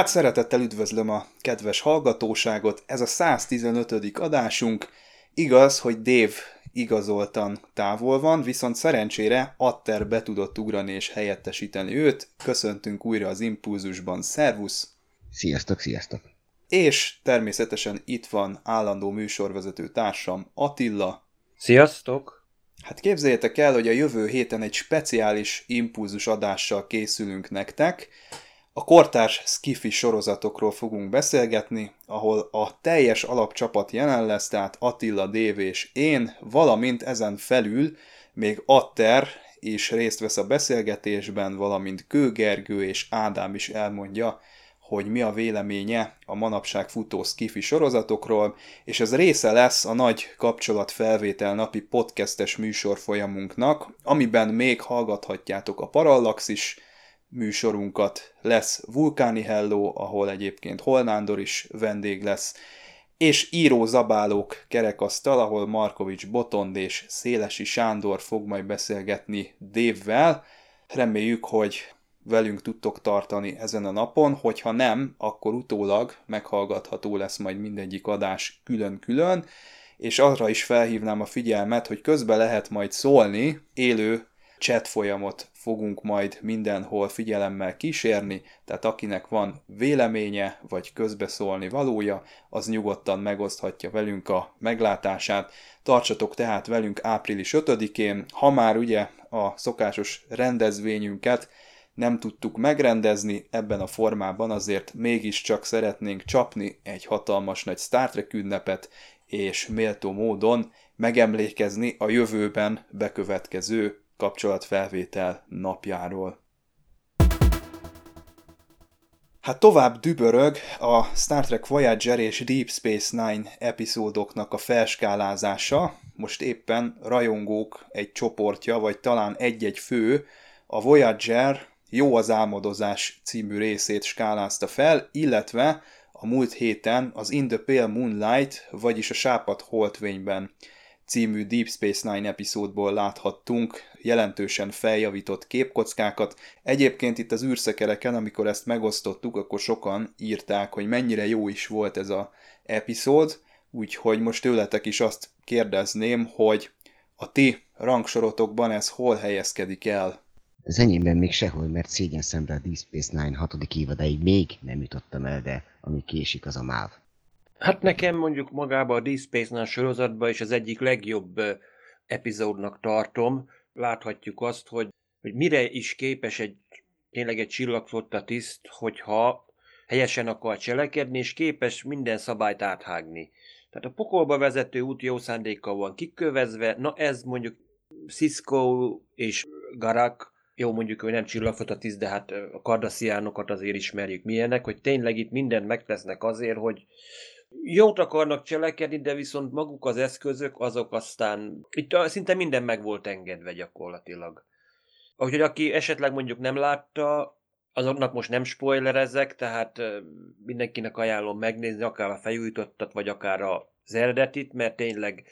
Hát szeretettel üdvözlöm a kedves hallgatóságot, ez a 115. adásunk. Igaz, hogy Dave igazoltan távol van, viszont szerencsére Atter be tudott ugrani és helyettesíteni őt. Köszöntünk újra az Impulzusban, szervusz! Sziasztok, sziasztok! És természetesen itt van állandó műsorvezető társam Attila. Sziasztok! Hát képzeljétek el, hogy a jövő héten egy speciális impulzus adással készülünk nektek, a kortárs skifi sorozatokról fogunk beszélgetni, ahol a teljes alapcsapat jelen lesz, tehát Attila, Dév és én, valamint ezen felül még Atter is részt vesz a beszélgetésben, valamint Kőgergő és Ádám is elmondja, hogy mi a véleménye a manapság futó skifi sorozatokról, és ez része lesz a nagy kapcsolatfelvétel napi podcastes műsorfolyamunknak, amiben még hallgathatjátok a Parallaxis műsorunkat. Lesz Vulkáni Hello, ahol egyébként Holnándor is vendég lesz, és író zabálók kerekasztal, ahol Markovics Botond és Szélesi Sándor fog majd beszélgetni Dévvel. Reméljük, hogy velünk tudtok tartani ezen a napon, hogyha nem, akkor utólag meghallgatható lesz majd mindegyik adás külön-külön, és arra is felhívnám a figyelmet, hogy közben lehet majd szólni élő chat folyamot fogunk majd mindenhol figyelemmel kísérni, tehát akinek van véleménye vagy közbeszólni valója, az nyugodtan megoszthatja velünk a meglátását. Tartsatok tehát velünk április 5-én, ha már ugye a szokásos rendezvényünket nem tudtuk megrendezni ebben a formában, azért mégiscsak szeretnénk csapni egy hatalmas nagy Star Trek ünnepet, és méltó módon megemlékezni a jövőben bekövetkező kapcsolatfelvétel napjáról. Hát tovább dübörög a Star Trek Voyager és Deep Space Nine epizódoknak a felskálázása. Most éppen rajongók egy csoportja, vagy talán egy-egy fő a Voyager Jó az álmodozás című részét skálázta fel, illetve a múlt héten az In the Pale Moonlight, vagyis a Sápat Holtvényben című Deep Space Nine epizódból láthattunk jelentősen feljavított képkockákat. Egyébként itt az űrszekereken, amikor ezt megosztottuk, akkor sokan írták, hogy mennyire jó is volt ez a epizód, úgyhogy most tőletek is azt kérdezném, hogy a ti rangsorotokban ez hol helyezkedik el? Az enyémben még sehol, mert szégyen szemre a Deep Space Nine hatodik évadáig még nem jutottam el, de ami késik, az a MÁV. Hát nekem mondjuk magába a Deep Space Nine sorozatban is az egyik legjobb epizódnak tartom. Láthatjuk azt, hogy, hogy mire is képes egy tényleg egy csillagflotta tiszt, hogyha helyesen akar cselekedni, és képes minden szabályt áthágni. Tehát a pokolba vezető út jó szándékkal van kikövezve, na ez mondjuk Cisco és Garak, jó mondjuk ő nem csillagflotta tiszt, de hát a kardasziánokat azért ismerjük milyenek, hogy tényleg itt mindent megtesznek azért, hogy, jót akarnak cselekedni, de viszont maguk az eszközök, azok aztán, itt szinte minden meg volt engedve gyakorlatilag. Úgyhogy aki esetleg mondjuk nem látta, azoknak most nem spoilerezek, tehát mindenkinek ajánlom megnézni, akár a felújítottat, vagy akár az eredetit, mert tényleg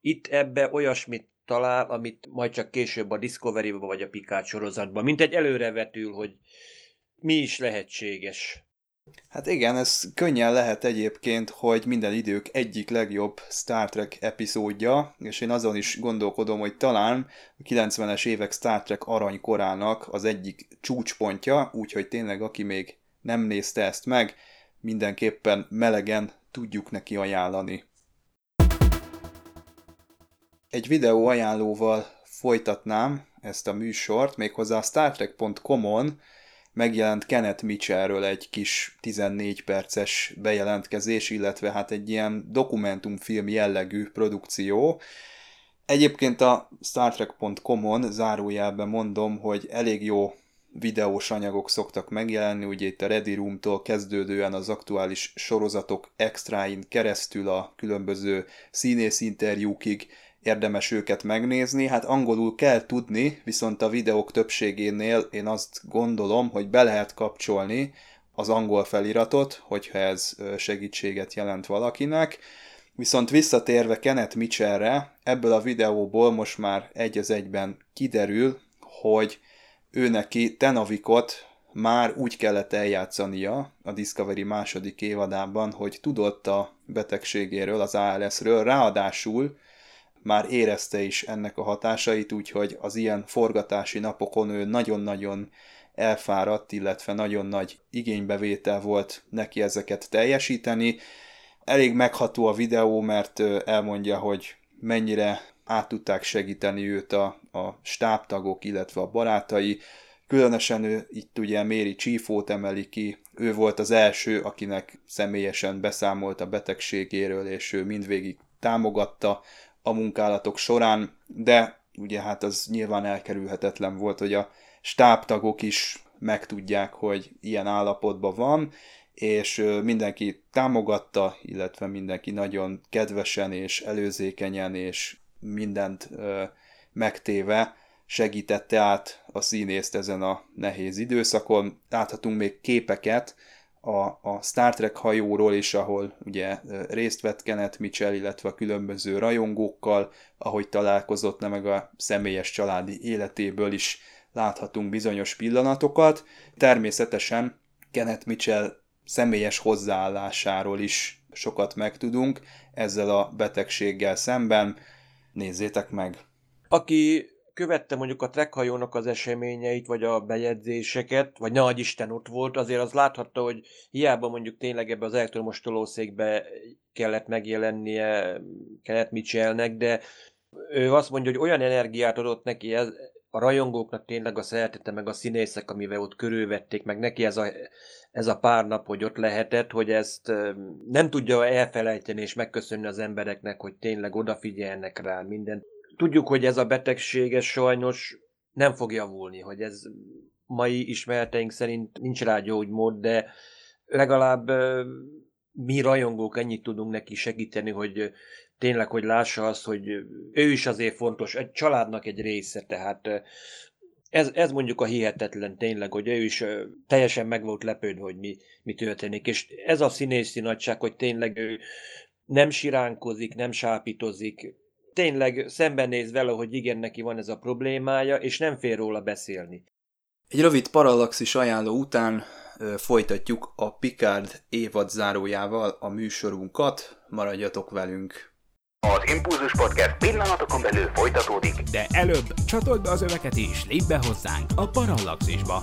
itt ebbe olyasmit talál, amit majd csak később a discovery vagy a Picard sorozatban, mint egy előrevetül, hogy mi is lehetséges. Hát igen, ez könnyen lehet egyébként, hogy minden idők egyik legjobb Star Trek epizódja, és én azon is gondolkodom, hogy talán a 90-es évek Star Trek aranykorának az egyik csúcspontja, úgyhogy tényleg aki még nem nézte ezt meg, mindenképpen melegen tudjuk neki ajánlani. Egy videó ajánlóval folytatnám ezt a műsort, méghozzá a StarTrek.com-on megjelent Kenneth Mitchellről egy kis 14 perces bejelentkezés, illetve hát egy ilyen dokumentumfilm jellegű produkció. Egyébként a StarTrek.com-on zárójelben mondom, hogy elég jó videós anyagok szoktak megjelenni, ugye itt a Ready Room-tól kezdődően az aktuális sorozatok extráin keresztül a különböző színész interjúkig érdemes őket megnézni. Hát angolul kell tudni, viszont a videók többségénél én azt gondolom, hogy be lehet kapcsolni az angol feliratot, hogyha ez segítséget jelent valakinek. Viszont visszatérve Kenneth Mitchellre, ebből a videóból most már egy az egyben kiderül, hogy ő neki Tenavikot már úgy kellett eljátszania a Discovery második évadában, hogy tudott a betegségéről, az ALS-ről, ráadásul már érezte is ennek a hatásait, úgyhogy az ilyen forgatási napokon ő nagyon-nagyon elfáradt, illetve nagyon nagy igénybevétel volt neki ezeket teljesíteni. Elég megható a videó, mert elmondja, hogy mennyire át tudták segíteni őt a, a stábtagok, illetve a barátai. Különösen ő itt ugye Méri Csífót emeli ki, ő volt az első, akinek személyesen beszámolt a betegségéről, és ő mindvégig támogatta a munkálatok során, de ugye hát az nyilván elkerülhetetlen volt, hogy a stábtagok is megtudják, hogy ilyen állapotban van, és mindenki támogatta, illetve mindenki nagyon kedvesen és előzékenyen és mindent megtéve segítette át a színészt ezen a nehéz időszakon. Láthatunk még képeket a, a Star Trek hajóról is, ahol ugye részt vett Kenneth Mitchell, illetve a különböző rajongókkal, ahogy találkozott, ne meg a személyes családi életéből is láthatunk bizonyos pillanatokat. Természetesen Kenneth Mitchell személyes hozzáállásáról is sokat megtudunk ezzel a betegséggel szemben. Nézzétek meg! Aki követte mondjuk a trekhajónak az eseményeit, vagy a bejegyzéseket, vagy ne Isten ott volt, azért az láthatta, hogy hiába mondjuk tényleg ebbe az elektromos tolószékbe kellett megjelennie, kellett Mitchellnek, de ő azt mondja, hogy olyan energiát adott neki ez, a rajongóknak tényleg a szeretete, meg a színészek, amivel ott körülvették, meg neki ez a, ez a pár nap, hogy ott lehetett, hogy ezt nem tudja elfelejteni és megköszönni az embereknek, hogy tényleg odafigyelnek rá minden. Tudjuk, hogy ez a betegség sajnos nem fog javulni, hogy ez mai ismereteink szerint nincs rá gyógymód, de legalább mi rajongók ennyit tudunk neki segíteni, hogy tényleg, hogy lássa azt, hogy ő is azért fontos, egy családnak egy része, tehát ez, ez mondjuk a hihetetlen tényleg, hogy ő is teljesen meg volt lepődve, hogy mi, mi történik, és ez a színészi nagyság, hogy tényleg ő nem siránkozik, nem sápítozik, tényleg szembenéz vele, hogy igen, neki van ez a problémája, és nem fél róla beszélni. Egy rövid parallaxis ajánló után ö, folytatjuk a Picard évad zárójával a műsorunkat, maradjatok velünk! Az Impulzus Podcast pillanatokon belül folytatódik. De előbb csatold be az öveket és lépj be hozzánk a Parallaxisba.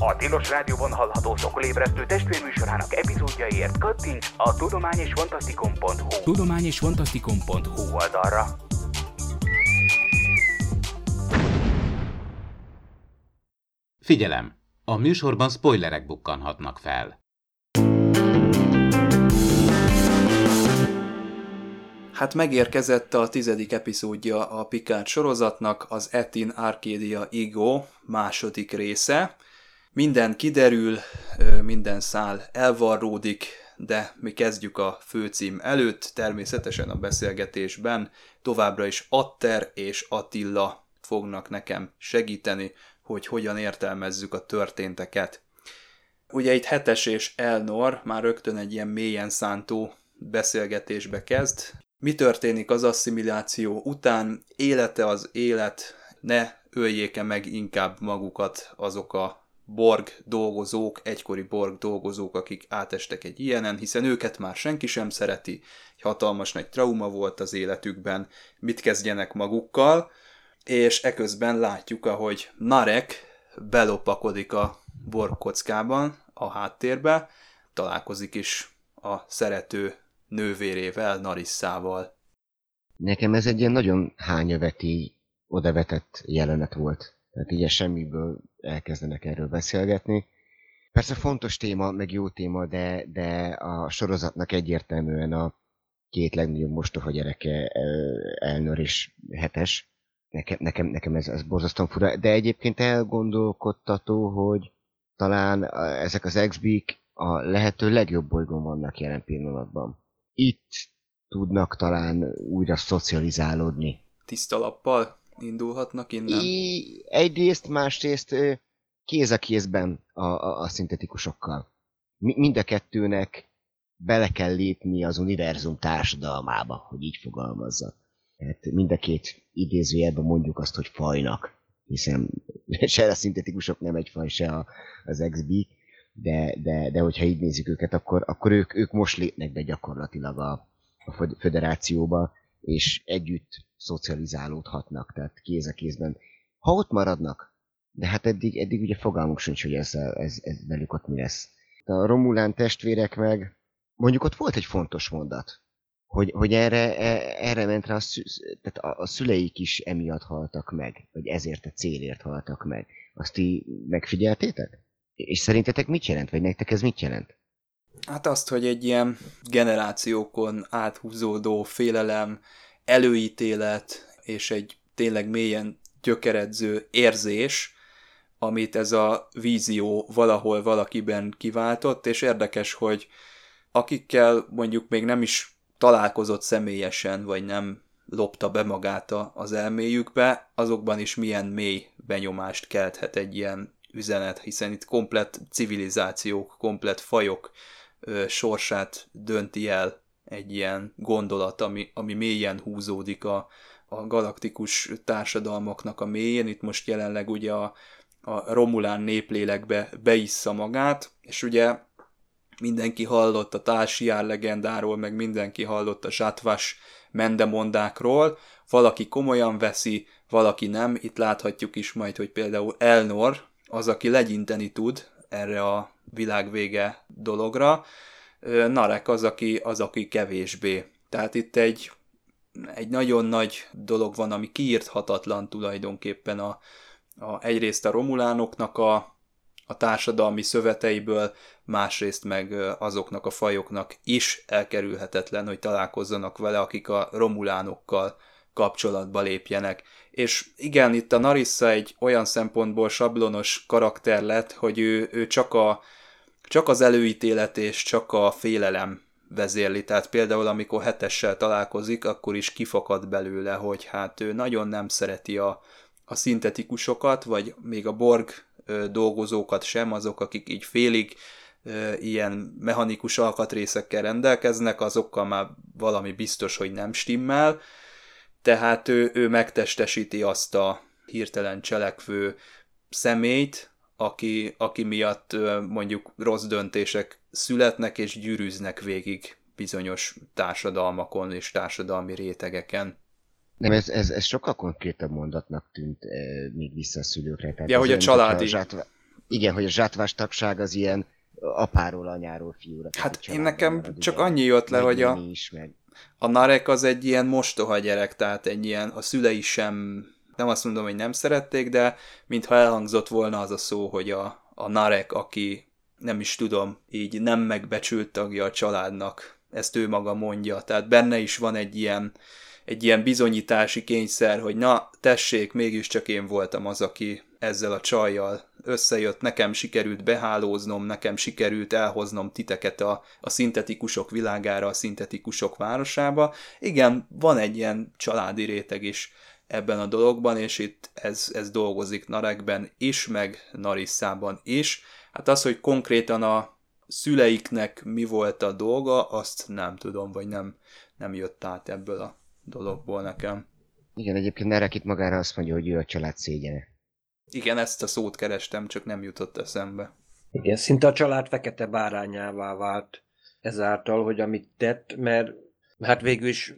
A Tilos Rádióban hallható szokolébresztő testvérműsorának epizódjaiért kattints a tudományosfantasztikum.hu tudományosfantasztikum.hu oldalra. Figyelem! A műsorban spoilerek bukkanhatnak fel. Hát megérkezett a tizedik epizódja a Picard sorozatnak, az Etin Arcadia Ego második része. Minden kiderül, minden szál elvarródik, de mi kezdjük a főcím előtt, természetesen a beszélgetésben továbbra is Atter és Attila fognak nekem segíteni, hogy hogyan értelmezzük a történteket. Ugye itt Hetes és Elnor már rögtön egy ilyen mélyen szántó beszélgetésbe kezd. Mi történik az asszimiláció után? Élete az élet, ne öljék meg inkább magukat azok a Borg dolgozók, egykori Borg dolgozók, akik átestek egy ilyenen, hiszen őket már senki sem szereti, egy hatalmas nagy trauma volt az életükben, mit kezdjenek magukkal, és eközben látjuk, ahogy Narek belopakodik a Borg kockában, a háttérbe, találkozik is a szerető nővérével, Narissával. Nekem ez egy ilyen nagyon hányöveti, odavetett jelenet volt. Tehát így semmiből elkezdenek erről beszélgetni. Persze fontos téma, meg jó téma, de, de a sorozatnak egyértelműen a két legnagyobb mostoha gyereke Elnör és Hetes. Nekem, nekem, nekem ez, ez borzasztóan fura, de egyébként elgondolkodtató, hogy talán ezek az x a lehető legjobb bolygón vannak jelen pillanatban. Itt tudnak talán újra szocializálódni. Tiszta lappal indulhatnak innen? I, egyrészt, másrészt kéz a kézben a, a, a szintetikusokkal. Mind a kettőnek bele kell lépni az univerzum társadalmába, hogy így fogalmazza. Tehát mind a két idézőjelben mondjuk azt, hogy fajnak, hiszen se a szintetikusok nem egy faj, se a, az XB, de, de, de hogyha így nézzük őket, akkor, akkor ők, ők most lépnek be gyakorlatilag a, a föderációba, és együtt szocializálódhatnak, tehát kéz a kézben. Ha ott maradnak, de hát eddig, eddig ugye fogalmunk sincs, hogy ez, ez, ez velük ott mi lesz. A Romulán testvérek meg, mondjuk ott volt egy fontos mondat, hogy, hogy erre, e, erre ment rá, a, szü, tehát a, a szüleik is emiatt haltak meg, vagy ezért a célért haltak meg. Azt ti megfigyeltétek? És szerintetek mit jelent, vagy nektek ez mit jelent? Hát azt, hogy egy ilyen generációkon áthúzódó félelem, előítélet és egy tényleg mélyen gyökeredző érzés, amit ez a vízió valahol valakiben kiváltott, és érdekes, hogy akikkel mondjuk még nem is találkozott személyesen, vagy nem lopta be magát az elméjükbe, azokban is milyen mély benyomást kelthet egy ilyen üzenet, hiszen itt komplett civilizációk, komplett fajok sorsát dönti el egy ilyen gondolat, ami, ami mélyen húzódik a, a galaktikus társadalmaknak a mélyén. Itt most jelenleg ugye a, a Romulán néplélekbe beissza magát, és ugye mindenki hallott a Társiár legendáról, meg mindenki hallott a Zsátvás mendemondákról, valaki komolyan veszi, valaki nem. Itt láthatjuk is majd, hogy például Elnor, az, aki legyinteni tud erre a világvége dologra, Narek az, aki, az, aki kevésbé. Tehát itt egy, egy nagyon nagy dolog van, ami kiírthatatlan tulajdonképpen a, a, egyrészt a romulánoknak a, a társadalmi szöveteiből, másrészt meg azoknak a fajoknak is elkerülhetetlen, hogy találkozzanak vele, akik a romulánokkal kapcsolatba lépjenek. És igen, itt a Narissa egy olyan szempontból sablonos karakter lett, hogy ő, ő csak, a, csak az előítélet és csak a félelem vezérli. Tehát például amikor hetessel találkozik, akkor is kifakad belőle, hogy hát ő nagyon nem szereti a, a szintetikusokat, vagy még a Borg dolgozókat sem, azok, akik így félig ilyen mechanikus alkatrészekkel rendelkeznek, azokkal már valami biztos, hogy nem stimmel, tehát ő, ő megtestesíti azt a hirtelen cselekvő személyt, aki, aki miatt mondjuk rossz döntések születnek és gyűrűznek végig bizonyos társadalmakon és társadalmi rétegeken. Nem, ez, ez, ez sokkal konkrétabb mondatnak tűnt e, még vissza a szülőkre. Tehát ja, hogy a családi. A zsátvá... Igen, hogy a zsátvás tagság az ilyen apáról, anyáról, fiúra. Hát én nekem marad, csak ugye, annyi jött le, hogy a, is, meg... a Narek az egy ilyen mostoha gyerek, tehát egy ilyen, a szülei sem, nem azt mondom, hogy nem szerették, de mintha elhangzott volna az a szó, hogy a, a Narek, aki nem is tudom, így nem megbecsült tagja a családnak, ezt ő maga mondja, tehát benne is van egy ilyen, egy ilyen bizonyítási kényszer, hogy na, tessék, mégiscsak én voltam az, aki ezzel a csajjal összejött, nekem sikerült behálóznom, nekem sikerült elhoznom titeket a, a szintetikusok világára, a szintetikusok városába. Igen, van egy ilyen családi réteg is ebben a dologban, és itt ez, ez dolgozik Narekben is, meg Narissában is. Hát az, hogy konkrétan a szüleiknek mi volt a dolga, azt nem tudom, vagy nem, nem jött át ebből a dologból nekem. Igen, egyébként Nerek itt magára azt mondja, hogy ő a család szégyene. Igen, ezt a szót kerestem, csak nem jutott eszembe. Igen, szinte a család fekete bárányává vált ezáltal, hogy amit tett, mert hát végül is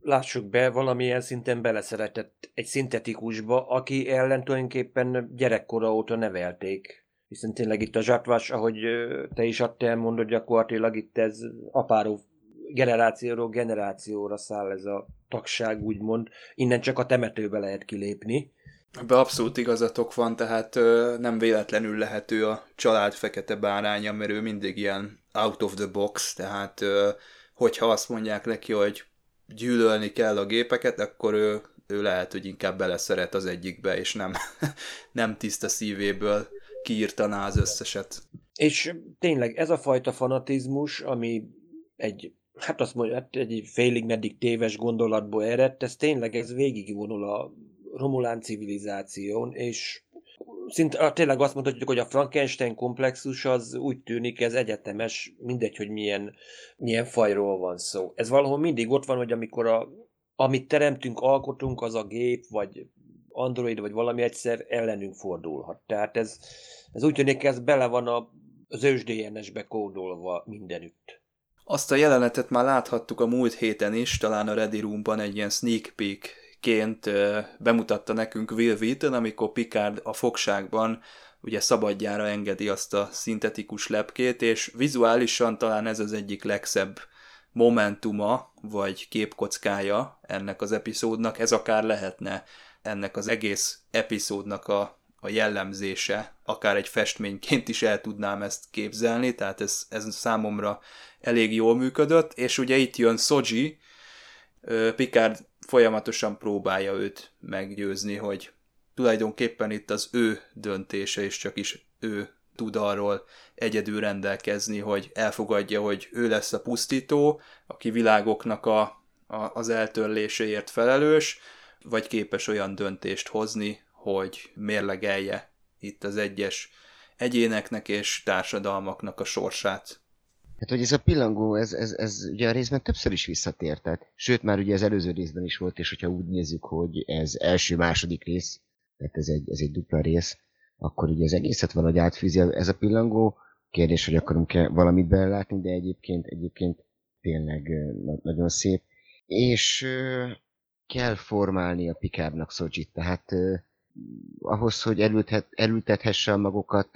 lássuk be, valamilyen szinten beleszeretett egy szintetikusba, aki ellen tulajdonképpen gyerekkora óta nevelték. Hiszen tényleg itt a zsatvás, ahogy te is adtál mondod, gyakorlatilag itt ez apáró generációról generációra száll ez a tagság, úgymond. Innen csak a temetőbe lehet kilépni. Ebbe abszolút igazatok van, tehát ö, nem véletlenül lehető a család fekete báránya, mert ő mindig ilyen out of the box, tehát ö, hogyha azt mondják neki, hogy gyűlölni kell a gépeket, akkor ő, ő lehet, hogy inkább beleszeret az egyikbe, és nem, nem tiszta szívéből kiírtaná az összeset. És tényleg ez a fajta fanatizmus, ami egy, hát azt mondja, hát egy félig meddig téves gondolatból eredt, ez tényleg ez végigvonul a romulán civilizáción, és szinte tényleg azt mondhatjuk, hogy a Frankenstein komplexus az úgy tűnik, ez egyetemes, mindegy, hogy milyen, milyen fajról van szó. Ez valahol mindig ott van, hogy amikor a, amit teremtünk, alkotunk, az a gép, vagy android, vagy valami egyszer ellenünk fordulhat. Tehát ez, ez úgy tűnik, ez bele van a, az ős DNS-be kódolva mindenütt. Azt a jelenetet már láthattuk a múlt héten is, talán a Ready Roomban egy ilyen sneak peek ként bemutatta nekünk Will Wheaton, amikor Picard a fogságban ugye szabadjára engedi azt a szintetikus lepkét, és vizuálisan talán ez az egyik legszebb momentuma, vagy képkockája ennek az epizódnak, ez akár lehetne ennek az egész epizódnak a, a jellemzése, akár egy festményként is el tudnám ezt képzelni, tehát ez, ez számomra elég jól működött, és ugye itt jön Soji, Picard folyamatosan próbálja őt meggyőzni, hogy tulajdonképpen itt az ő döntése, és csak is ő tud arról egyedül rendelkezni, hogy elfogadja, hogy ő lesz a pusztító, aki világoknak a, a, az eltörléséért felelős, vagy képes olyan döntést hozni, hogy mérlegelje itt az egyes egyéneknek és társadalmaknak a sorsát. Hát, hogy ez a pillangó, ez, ez, ez ugye a részben többször is visszatért, tehát, sőt, már ugye az előző részben is volt, és hogyha úgy nézzük, hogy ez első-második rész, tehát ez egy, ez egy dupla rész, akkor ugye az egészet valahogy átfűzi ez a pillangó. Kérdés, hogy akarunk-e valamit belelátni, de egyébként, egyébként tényleg nagyon szép. És kell formálni a Pikárnak Szojit, tehát ahhoz, hogy elültet, elültethesse a magokat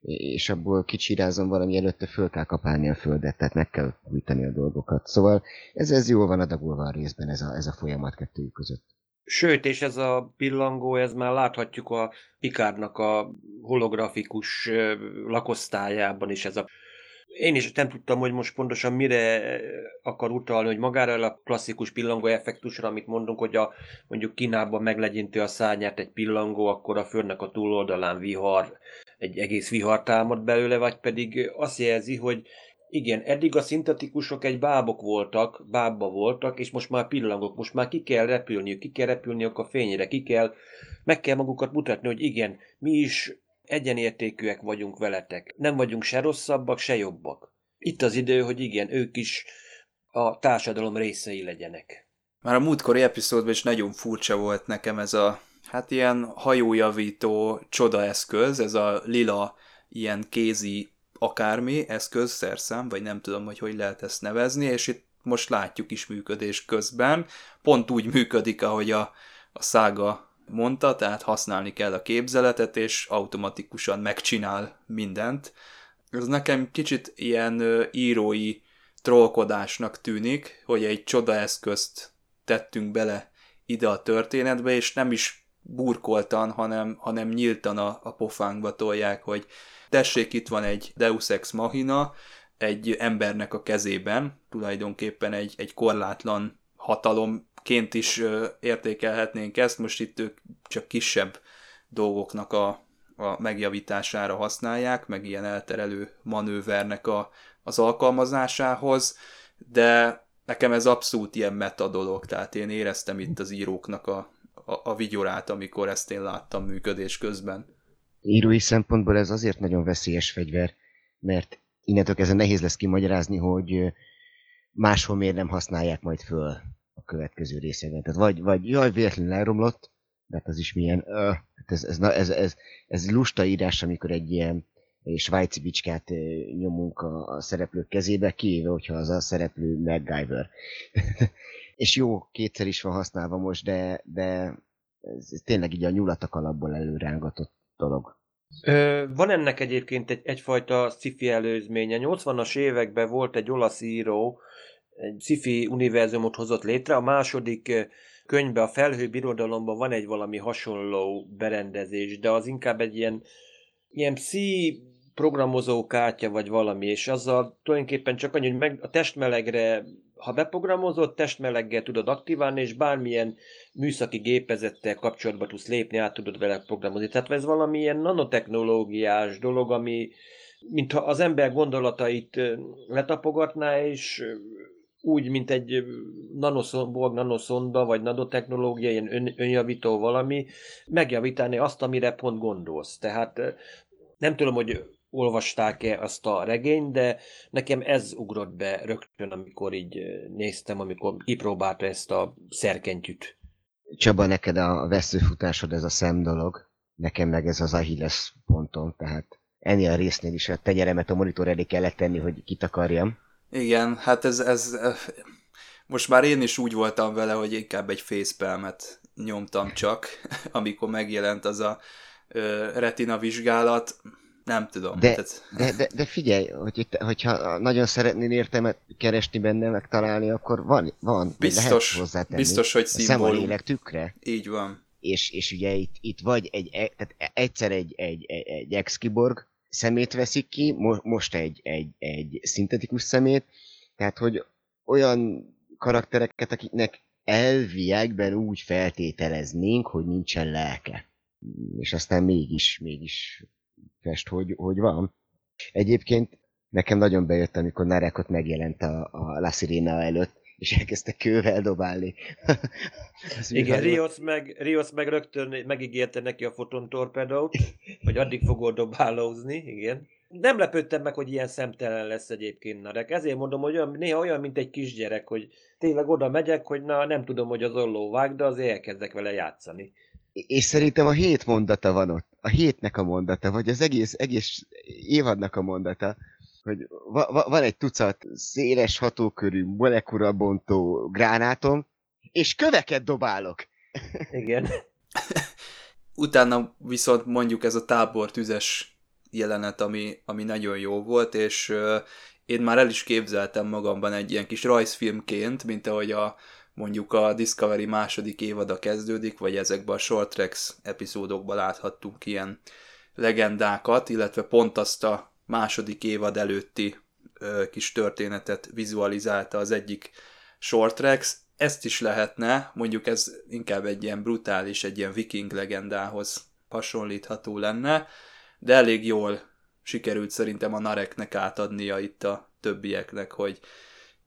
és abból kicsirázom valami előtte föl kell kapálni a földet, tehát meg kell újítani a dolgokat. Szóval ez, ez jól van adagolva a részben, ez a, ez a folyamat kettőjük között. Sőt, és ez a pillangó, ez már láthatjuk a Pikárnak a holografikus lakosztályában is ez a én is nem tudtam, hogy most pontosan mire akar utalni, hogy magára a klasszikus pillangó effektusra, amit mondunk, hogy a, mondjuk Kínában meglegyinti a szárnyát egy pillangó, akkor a földnek a túloldalán vihar, egy egész vihar támad belőle, vagy pedig azt jelzi, hogy igen, eddig a szintetikusok egy bábok voltak, bábba voltak, és most már pillangok, most már ki kell repülniük, ki kell repülniük a fényre, ki kell, meg kell magukat mutatni, hogy igen, mi is egyenértékűek vagyunk veletek. Nem vagyunk se rosszabbak, se jobbak. Itt az idő, hogy igen, ők is a társadalom részei legyenek. Már a múltkori epizódban is nagyon furcsa volt nekem ez a, hát ilyen hajójavító csodaeszköz, ez a lila ilyen kézi akármi eszköz, szerszám, vagy nem tudom, hogy hogy lehet ezt nevezni, és itt most látjuk is működés közben. Pont úgy működik, ahogy a, a szága mondta, tehát használni kell a képzeletet, és automatikusan megcsinál mindent. Ez nekem kicsit ilyen írói trollkodásnak tűnik, hogy egy csodaeszközt tettünk bele ide a történetbe, és nem is burkoltan, hanem, hanem nyíltan a, a pofánkba tolják, hogy tessék, itt van egy Deus Ex Machina, egy embernek a kezében, tulajdonképpen egy, egy korlátlan hatalom ként is értékelhetnénk ezt, most itt ők csak kisebb dolgoknak a, a megjavítására használják, meg ilyen elterelő manővernek a, az alkalmazásához, de nekem ez abszolút ilyen meta dolog, tehát én éreztem itt az íróknak a, a, a vigyorát, amikor ezt én láttam működés közben. Írói szempontból ez azért nagyon veszélyes fegyver, mert innentől kezdve nehéz lesz kimagyarázni, hogy máshol miért nem használják majd föl a következő részében. Tehát vagy, vagy jaj, véletlenül elromlott, de hát az is milyen, öh, ez, ez, ez, ez, ez, lusta írás, amikor egy ilyen svájci bicskát nyomunk a, a szereplők kezébe, kivéve, hogyha az a szereplő MacGyver. és jó, kétszer is van használva most, de, de ez tényleg így a nyulatak alapból előrángatott dolog. Ö, van ennek egyébként egy, egyfajta sci-fi előzménye. 80-as években volt egy olasz író, egy sci-fi univerzumot hozott létre. A második könyvben, a felhő birodalomban van egy valami hasonló berendezés, de az inkább egy ilyen, ilyen pszi programozó kártya vagy valami, és azzal tulajdonképpen csak annyi, hogy meg a testmelegre, ha beprogramozott, testmeleggel tudod aktiválni, és bármilyen műszaki gépezettel kapcsolatba tudsz lépni, át tudod vele programozni. Tehát ez valami ilyen nanotechnológiás dolog, ami mintha az ember gondolatait letapogatná, és úgy, mint egy nanoszon, nanoszonda, vagy nanotechnológia, ilyen ön, önjavító valami, megjavítani azt, amire pont gondolsz. Tehát nem tudom, hogy olvasták-e azt a regényt, de nekem ez ugrott be rögtön, amikor így néztem, amikor kipróbálta ezt a szerkentyűt. Csaba, neked a veszőfutásod ez a szem dolog, nekem meg ez az Achilles ponton, tehát ennél a résznél is a tenyeremet a monitor elé kellett tenni, hogy kitakarjam. Igen, hát ez, ez, most már én is úgy voltam vele, hogy inkább egy facepalmet nyomtam csak, amikor megjelent az a retina vizsgálat, nem tudom. De, tehát... de, de, de figyelj, hogy hogyha nagyon szeretnél értelmet keresni benne, meg találni, akkor van, van biztos, lehet hozzátenni. Biztos, hogy szimbólum. A lélek tükre. Így van. És, és ugye itt, itt vagy egy, e, tehát egyszer egy, egy, egy, egy ex-kiborg szemét veszik ki, mo, most egy, egy, egy szintetikus szemét, tehát hogy olyan karaktereket, akiknek elviekben úgy feltételeznénk, hogy nincsen lelke. És aztán mégis, mégis fest, hogy, hogy van. Egyébként nekem nagyon bejött, amikor Narekot megjelent a, a La Sirena előtt, és elkezdte kővel dobálni. Igen, Rios meg, Rios meg rögtön megígérte neki a fotontorpedót, hogy addig fogod dobálózni, igen. Nem lepődtem meg, hogy ilyen szemtelen lesz egyébként Narek. Ezért mondom, hogy olyan, néha olyan, mint egy kisgyerek, hogy tényleg oda megyek, hogy na nem tudom, hogy az olló vág, de azért elkezdek vele játszani. És szerintem a hét mondata van ott. A hétnek a mondata, vagy az egész, egész évadnak a mondata, hogy va- va- van egy tucat széles hatókörű molekulabontó gránátom, és köveket dobálok. Igen. Utána viszont mondjuk ez a tábor tüzes jelenet, ami, ami nagyon jó volt, és uh, én már el is képzeltem magamban egy ilyen kis rajzfilmként, mint ahogy a mondjuk a Discovery második évada kezdődik, vagy ezekben a Short Tracks epizódokban láthattunk ilyen legendákat, illetve pont azt a második évad előtti ö, kis történetet vizualizálta az egyik Short Tracks. Ezt is lehetne, mondjuk ez inkább egy ilyen brutális, egy ilyen viking legendához hasonlítható lenne, de elég jól sikerült szerintem a Nareknek átadnia itt a többieknek, hogy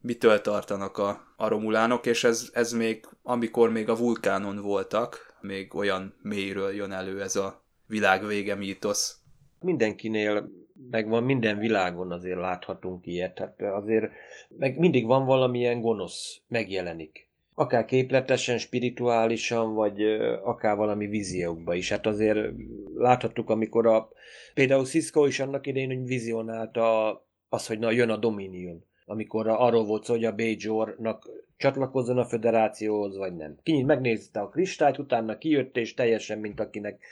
mitől tartanak a, a romulánok, és ez, ez még, amikor még a vulkánon voltak, még olyan mélyről jön elő ez a világ vége mítosz. Mindenkinél megvan, minden világon azért láthatunk ilyet, tehát azért meg mindig van valamilyen gonosz, megjelenik. Akár képletesen, spirituálisan, vagy akár valami víziókba is. Hát azért láthattuk, amikor a, például Cisco is annak idején, hogy vizionálta az, hogy na jön a Dominion amikor arról volt szó, hogy a Bajornak csatlakozzon a föderációhoz, vagy nem. Kinyit megnézte a kristályt, utána kijött, és teljesen, mint akinek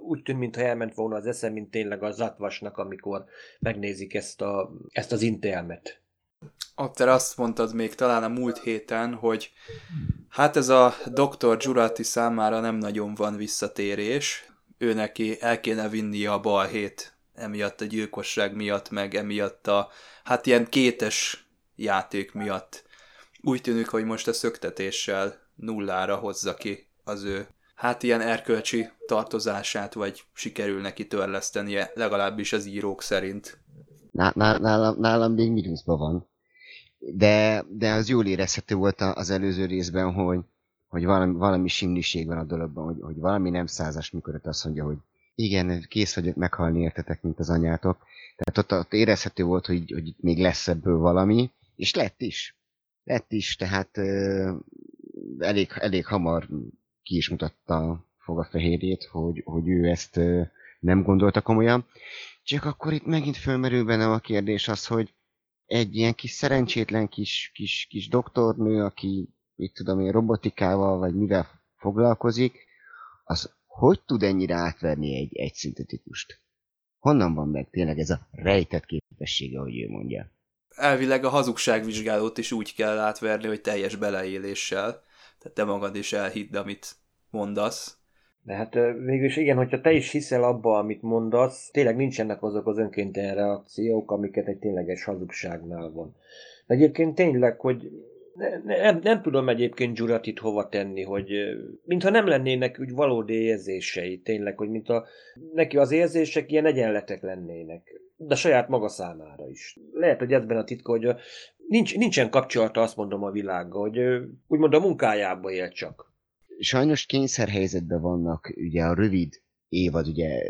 úgy tűnt, mintha elment volna az eszem, mint tényleg az Zatvasnak, amikor megnézik ezt, a, ezt az intelmet. Akkor azt mondtad még talán a múlt héten, hogy hát ez a Dr. Jurati számára nem nagyon van visszatérés, ő neki el kéne vinni a balhét emiatt a gyilkosság miatt, meg emiatt a hát ilyen kétes játék miatt. Úgy tűnik, hogy most a szöktetéssel nullára hozza ki az ő hát ilyen erkölcsi tartozását, vagy sikerül neki törlesztenie, legalábbis az írók szerint. Nálam, nálam még mínuszban van. De, de az jól érezhető volt az előző részben, hogy, hogy valami, valami simliség van a dologban, hogy, hogy valami nem százas, mikor azt mondja, hogy igen, kész vagyok meghalni értetek, mint az anyátok. Tehát ott, ott érezhető volt, hogy, hogy még lesz ebből valami, és lett is. Lett is, tehát uh, elég, elég hamar ki is mutatta fog a fehérjét, hogy, hogy ő ezt nem gondolta komolyan. Csak akkor itt megint fölmerül bennem a kérdés az, hogy egy ilyen kis szerencsétlen kis, kis, kis doktornő, aki, mit tudom én, robotikával vagy mivel foglalkozik, az hogy tud ennyire átverni egy, egy szintetikust? Honnan van meg tényleg ez a rejtett képessége, hogy ő mondja? Elvileg a hazugságvizsgálót is úgy kell átverni, hogy teljes beleéléssel. Tehát te magad is elhidd, amit mondasz. De hát ö, végül is igen, hogyha te is hiszel abba, amit mondasz, tényleg nincsenek azok az önkénten reakciók, amiket egy tényleges hazugságnál van. De egyébként tényleg, hogy ne, ne, nem, nem tudom egyébként Gyuratit hova tenni, hogy mintha nem lennének úgy valódi érzései, tényleg, hogy mintha neki az érzések ilyen egyenletek lennének, de saját maga számára is. Lehet, hogy ebben a titka, hogy ö, nincs, nincsen kapcsolata, azt mondom a világgal, hogy úgymond a munkájába él csak. sajnos kényszerhelyzetben vannak, ugye a rövid évad, ugye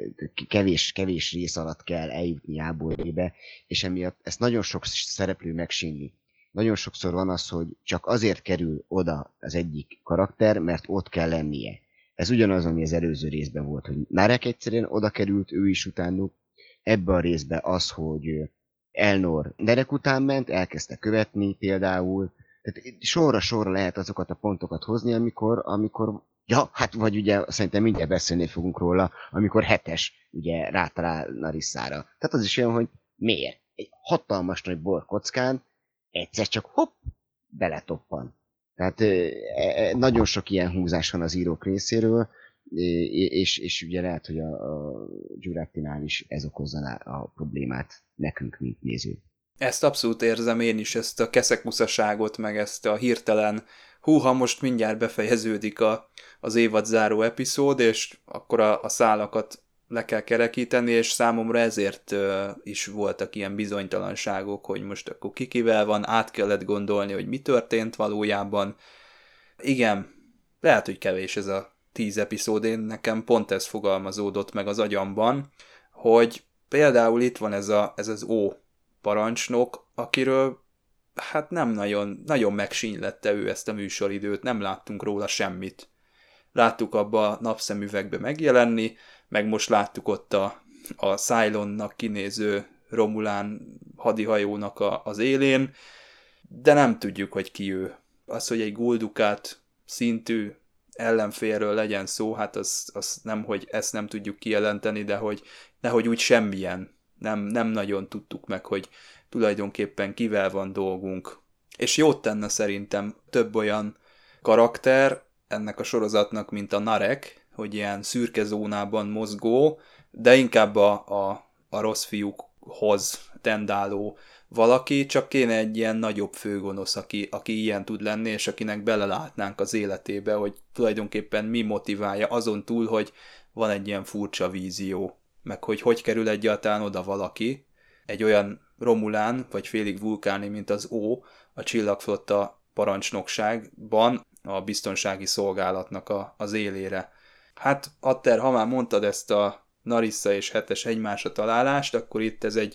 kevés, kevés rész alatt kell eljutni Jáborébe, és emiatt ezt nagyon sok szereplő megsínli. Nagyon sokszor van az, hogy csak azért kerül oda az egyik karakter, mert ott kell lennie. Ez ugyanaz, ami az előző részben volt, hogy Narek egyszerűen oda került, ő is utánuk. Ebbe a részbe az, hogy Elnor Derek után ment, elkezdte követni például, tehát sorra-sorra lehet azokat a pontokat hozni, amikor, amikor ja, hát vagy ugye szerintem mindjárt beszélni fogunk róla, amikor hetes ugye rátalál Narissára. Tehát az is olyan, hogy miért? Egy hatalmas nagy borkockán egyszer csak hopp, beletoppan. Tehát e, e, nagyon sok ilyen húzás van az írók részéről, és, és ugye lehet, hogy a, a Gyurattinál is ez okozza a problémát nekünk, mint nézők. Ezt abszolút érzem én is, ezt a keszekuszaságot, meg ezt a hirtelen, húha, most mindjárt befejeződik a, az évad záró epizód, és akkor a, a szálakat le kell kerekíteni, és számomra ezért uh, is voltak ilyen bizonytalanságok, hogy most akkor kikivel van, át kellett gondolni, hogy mi történt valójában. Igen, lehet, hogy kevés ez a tíz epizód, én nekem pont ez fogalmazódott meg az agyamban, hogy például itt van ez, a, ez az ó parancsnok, akiről hát nem nagyon, nagyon megsínylette ő ezt a műsoridőt, nem láttunk róla semmit. Láttuk abba a napszemüvegbe megjelenni, meg most láttuk ott a, a Cylonnak kinéző Romulán hadihajónak a, az élén, de nem tudjuk, hogy ki ő. Az, hogy egy guldukát szintű ellenfélről legyen szó, hát az, az nem, hogy ezt nem tudjuk kijelenteni, de hogy nehogy úgy semmilyen. Nem, nem nagyon tudtuk meg, hogy tulajdonképpen kivel van dolgunk. És jót tenne szerintem több olyan karakter ennek a sorozatnak, mint a Narek, hogy ilyen szürke zónában mozgó, de inkább a, a, a rossz fiúkhoz tendáló valaki, csak kéne egy ilyen nagyobb főgonosz, aki, aki ilyen tud lenni, és akinek belelátnánk az életébe, hogy tulajdonképpen mi motiválja azon túl, hogy van egy ilyen furcsa vízió, meg hogy hogy kerül egyáltalán oda valaki, egy olyan Romulán, vagy félig vulkáni, mint az Ó, a csillagflotta parancsnokságban a biztonsági szolgálatnak a, az élére. Hát, Atter, ha már mondtad ezt a Narissa és hetes egymásra találást, akkor itt ez egy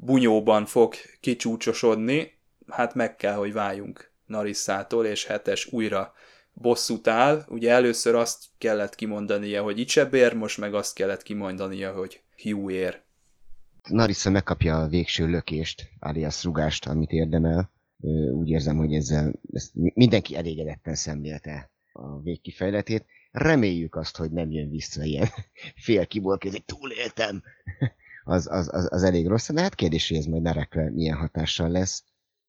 bunyóban fog kicsúcsosodni, hát meg kell, hogy váljunk Narissától, és hetes újra bosszút áll. Ugye először azt kellett kimondania, hogy Icsebér, most meg azt kellett kimondania, hogy Hugh ér. Narissa megkapja a végső lökést, alias rugást, amit érdemel. Úgy érzem, hogy ezzel ezt mindenki elégedetten szemlélte a végkifejletét. Reméljük azt, hogy nem jön vissza ilyen fél kiborkézik, túléltem. Az, az, az, az elég rossz, de hát kérdés, hogy ez majd Narekre milyen hatással lesz.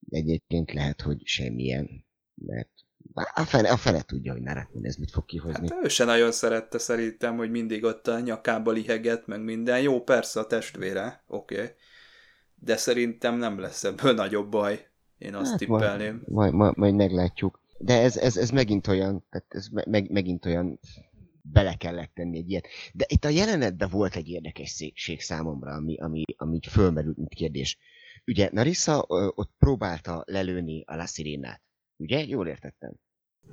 Egyébként lehet, hogy semmilyen, mert a fene, a fene tudja, hogy Narek ez mit fog kihozni. Hát ő se nagyon szerette szerintem, hogy mindig ott a nyakába liheget, meg minden. Jó, persze a testvére, oké. Okay. De szerintem nem lesz ebből nagyobb baj. Én azt hát, tippelném. Majd, majd, majd meglátjuk. De ez, ez, ez megint olyan, tehát ez me- meg, megint olyan bele kellett tenni egy ilyet. De itt a jelenetben volt egy érdekesség számomra, ami, ami, ami így fölmerült, mint kérdés. Ugye Narissa ott próbálta lelőni a La Sirenát. Ugye? Jól értettem?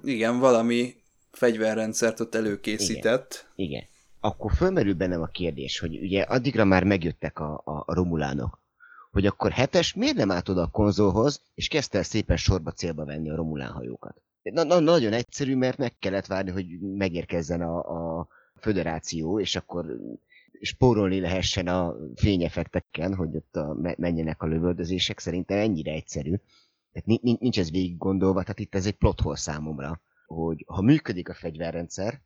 Igen, valami fegyverrendszert ott előkészített. Igen. Akkor fölmerül bennem a kérdés, hogy ugye addigra már megjöttek a, a, a romulánok, hogy akkor hetes miért nem állt oda a konzolhoz, és kezdte el szépen sorba célba venni a romulán hajókat? Na, na, nagyon egyszerű, mert meg kellett várni, hogy megérkezzen a, a föderáció, és akkor spórolni lehessen a fényefekteken, hogy ott a, menjenek a lövöldözések. Szerintem ennyire egyszerű. Tehát nincs ez végig gondolva, tehát itt ez egy plot hole számomra, hogy ha működik a fegyverrendszer,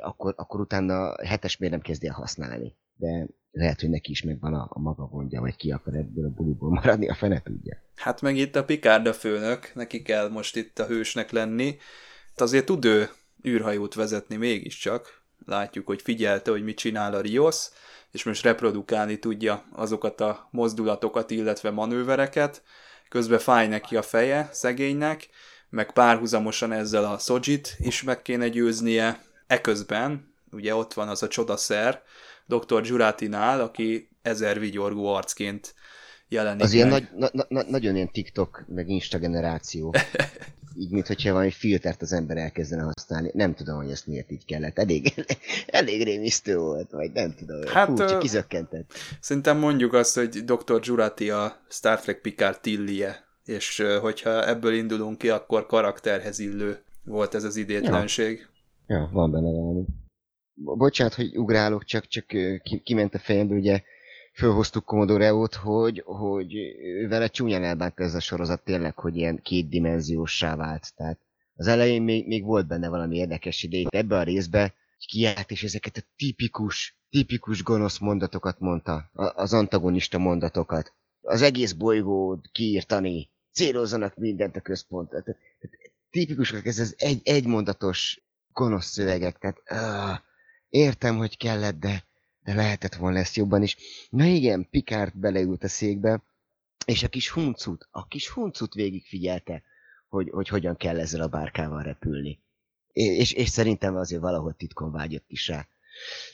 akkor, akkor utána hetes miért nem kezdi el használni. De lehet, hogy neki is megvan a, a maga gondja, vagy ki akar ebből a buliból maradni, a fene tudja. Hát meg itt a Picard a főnök, neki kell most itt a hősnek lenni. Azért tud ő űrhajót vezetni mégiscsak. Látjuk, hogy figyelte, hogy mit csinál a Rios, és most reprodukálni tudja azokat a mozdulatokat, illetve manővereket. Közben fáj neki a feje szegénynek, meg párhuzamosan ezzel a Sojit is meg kéne győznie. Eközben, ugye ott van az a csodaszer, dr. Juratinál, aki ezer vigyorgó arcként jelenik Az meg. ilyen nagy, na, na, nagyon ilyen TikTok, meg Insta generáció. így, mint hogyha valami filtert az ember elkezdene használni. Nem tudom, hogy ezt miért így kellett. Elég, elég rémisztő volt, vagy nem tudom. Hát, Hú, csak kizökkentett. Szerintem mondjuk azt, hogy Dr. Jurati a Star Trek Picard tillie, és hogyha ebből indulunk ki, akkor karakterhez illő volt ez az idétlenség. Ja, ja van benne valami. Bocsánat, hogy ugrálok, csak, csak kiment a fejembe, ugye fölhoztuk Commodore EU-t, hogy, hogy vele csúnyán elbánt ez a sorozat tényleg, hogy ilyen kétdimenziósá vált. Tehát az elején még, még volt benne valami érdekes idő. Ebbe a részbe kiállt, és ezeket a tipikus, tipikus gonosz mondatokat mondta, az antagonista mondatokat. Az egész bolygót kiírtani, célozzanak mindent a központ. Tehát, tipikusak ez az egy, egymondatos gonosz szövegek. Tehát, uh, értem, hogy kellett, de de lehetett volna ezt jobban is. Na igen, Picard beleült a székbe, és a kis huncut, a kis huncut végigfigyelte, hogy, hogy hogyan kell ezzel a bárkával repülni. És, és szerintem azért valahol titkon vágyott is rá.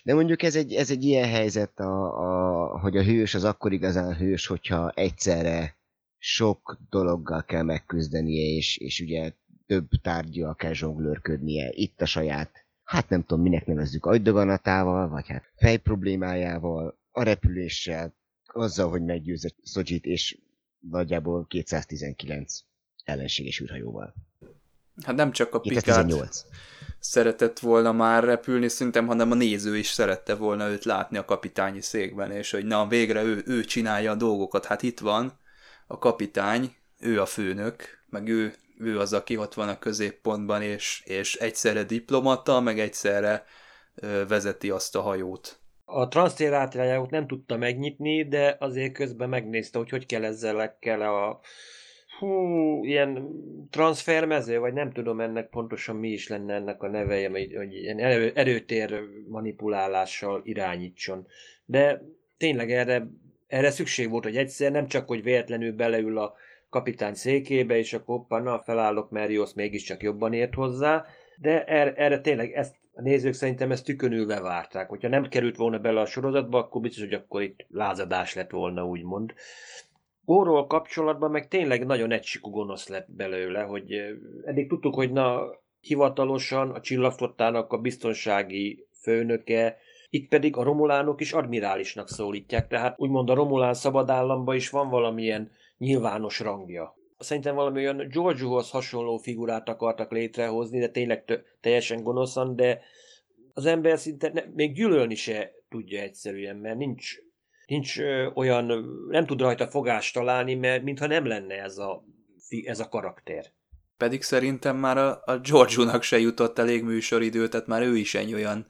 De mondjuk ez egy, ez egy ilyen helyzet, a, a, hogy a hős az akkor igazán hős, hogyha egyszerre sok dologgal kell megküzdenie, és, és ugye több tárgyal kell zsonglőrködnie. Itt a saját hát nem tudom, minek nevezzük, agydaganatával, vagy hát fej problémájával, a repüléssel, azzal, hogy meggyőzött Szojit, és nagyjából 219 ellenséges űrhajóval. Hát nem csak a Picard szeretett volna már repülni szerintem, hanem a néző is szerette volna őt látni a kapitányi székben, és hogy na, végre ő, ő csinálja a dolgokat. Hát itt van a kapitány, ő a főnök, meg ő ő az, aki ott van a középpontban, és, és egyszerre diplomata, meg egyszerre vezeti azt a hajót. A transztérátriájáot nem tudta megnyitni, de azért közben megnézte, hogy hogy kell ezzel kell a hú, ilyen transfermező, vagy nem tudom ennek pontosan mi is lenne ennek a neve, hogy, hogy ilyen erő, erőtér manipulálással irányítson. De tényleg erre, erre szükség volt, hogy egyszer nem csak, hogy véletlenül beleül a kapitány székébe, és akkor hoppa, na, felállok, Merios mégiscsak jobban ért hozzá, de erre, erre tényleg ezt a nézők szerintem ezt tükönülve várták. Hogyha nem került volna bele a sorozatba, akkor biztos, hogy akkor itt lázadás lett volna, úgymond. Óról kapcsolatban meg tényleg nagyon egysikú gonosz lett belőle, hogy eddig tudtuk, hogy na, hivatalosan a csillagflottának a biztonsági főnöke, itt pedig a romulánok is admirálisnak szólítják, tehát úgymond a romulán szabadállamban is van valamilyen nyilvános rangja. Szerintem valami olyan Georgiouhoz hasonló figurát akartak létrehozni, de tényleg teljesen gonoszan, de az ember szinte ne, még gyűlölni se tudja egyszerűen, mert nincs, nincs ö, olyan, nem tud rajta fogást találni, mert mintha nem lenne ez a, ez a karakter. Pedig szerintem már a, a Georgiounak se jutott elég műsoridő, tehát már ő is egy olyan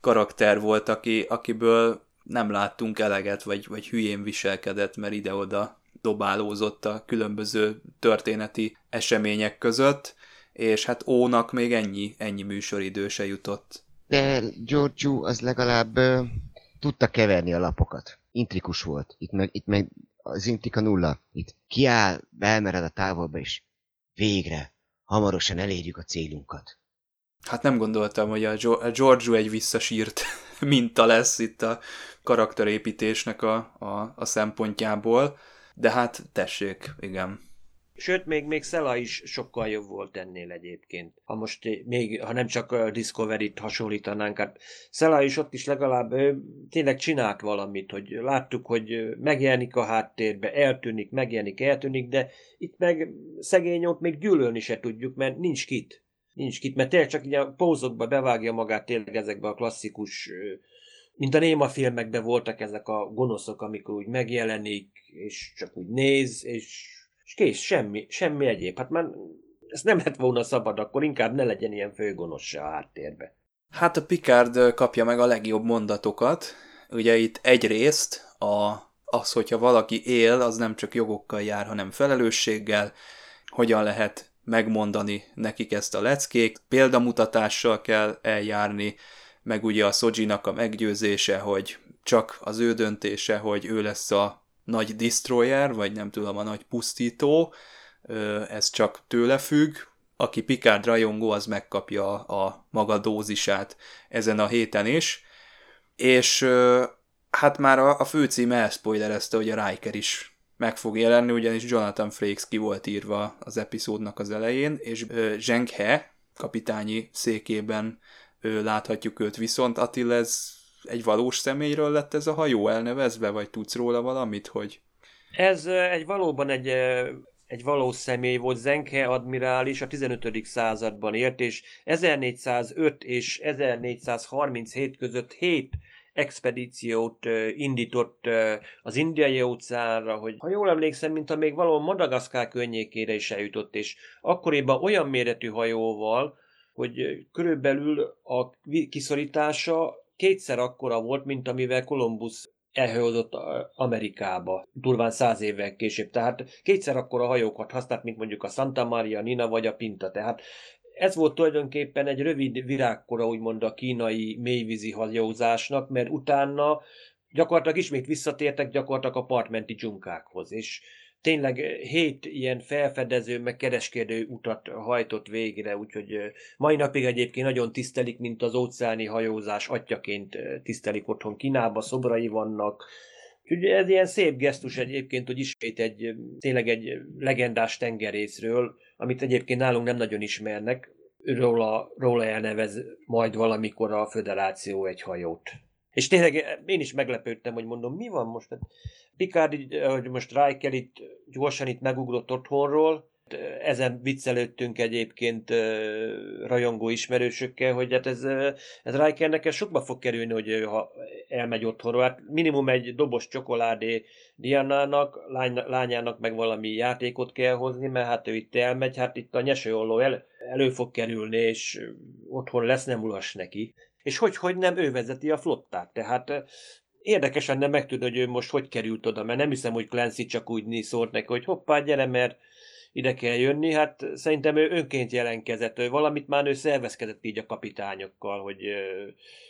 karakter volt, aki, akiből nem láttunk eleget, vagy, vagy hülyén viselkedett, mert ide-oda dobálózott a különböző történeti események között, és hát Ónak még ennyi, ennyi műsoridő se jutott. De Giorgio az legalább uh, tudta keverni a lapokat. Intrikus volt. Itt meg, itt meg az intrika nulla. Itt kiáll, belmered a távolba is. Végre, hamarosan elérjük a célunkat. Hát nem gondoltam, hogy a Giorgio egy visszasírt minta lesz itt a karakterépítésnek a, a, a szempontjából. De hát tessék, igen. Sőt, még, még Szela is sokkal jobb volt ennél egyébként. Ha most még, ha nem csak a Discovery-t hasonlítanánk, hát Szela is ott is legalább ő, tényleg csinált valamit, hogy láttuk, hogy megjelenik a háttérbe, eltűnik, megjelenik, eltűnik, de itt meg szegény ott még gyűlölni se tudjuk, mert nincs kit. nincs kit, mert tényleg csak így a pózokba bevágja magát tényleg ezekbe a klasszikus, mint a néma filmekben voltak ezek a gonoszok, amikor úgy megjelenik, és csak úgy néz, és, és kész, semmi, semmi egyéb. Hát már ezt nem lett volna szabad, akkor inkább ne legyen ilyen főgonosz se a háttérbe. Hát a Picard kapja meg a legjobb mondatokat. Ugye itt egyrészt a, az, hogyha valaki él, az nem csak jogokkal jár, hanem felelősséggel. Hogyan lehet megmondani nekik ezt a leckék. Példamutatással kell eljárni, meg ugye a Sojinak a meggyőzése, hogy csak az ő döntése, hogy ő lesz a nagy destroyer, vagy nem tudom, a nagy pusztító, ez csak tőle függ, aki Picard rajongó, az megkapja a maga dózisát ezen a héten is, és hát már a, a főcím elspoilerezte, hogy a Riker is meg fog jelenni, ugyanis Jonathan Frakes ki volt írva az epizódnak az elején, és Zheng He kapitányi székében láthatjuk őt, viszont Attila ez egy valós személyről lett ez a hajó elnevezve, vagy tudsz róla valamit, hogy... Ez egy valóban egy egy valós személy volt, Zenke admirális, a 15. században élt, és 1405 és 1437 között 7 expedíciót indított az indiai óceánra, hogy ha jól emlékszem, mint a még valahol Madagaszkár környékére is eljutott, és akkoriban olyan méretű hajóval, hogy körülbelül a kiszorítása kétszer akkora volt, mint amivel Kolumbusz elhajózott Amerikába, durván száz évvel később. Tehát kétszer akkor a hajókat használt, mint mondjuk a Santa Maria, Nina vagy a Pinta. Tehát ez volt tulajdonképpen egy rövid virágkora, úgymond a kínai mélyvízi hajózásnak, mert utána gyakorlatilag ismét visszatértek gyakorlatilag a partmenti dzsunkákhoz, és tényleg hét ilyen felfedező, meg kereskedő utat hajtott végre, úgyhogy mai napig egyébként nagyon tisztelik, mint az óceáni hajózás atyaként tisztelik otthon Kínába, szobrai vannak, Úgyhogy ez ilyen szép gesztus egyébként, hogy ismét egy, tényleg egy legendás tengerészről, amit egyébként nálunk nem nagyon ismernek, róla, róla elnevez majd valamikor a föderáció egy hajót. És tényleg én is meglepődtem, hogy mondom, mi van most? Picard, hogy most Riker itt gyorsan itt megugrott otthonról, ezen viccelődtünk egyébként rajongó ismerősökkel, hogy hát ez, ez Rikernek ez sokba fog kerülni, hogy ha elmegy otthonról. Hát minimum egy dobos csokoládé Diana-nak, lány, lányának meg valami játékot kell hozni, mert hát ő itt elmegy, hát itt a nyesőolló el, elő fog kerülni, és otthon lesz nem ulas neki. És hogy, hogy nem ő vezeti a flottát. Tehát érdekes lenne megtudni, hogy ő most hogy került oda, mert nem hiszem, hogy Clancy csak úgy szólt neki, hogy hoppá, gyere, mert ide kell jönni, hát szerintem ő önként jelenkezett, ő valamit már ő szervezkedett így a kapitányokkal, hogy,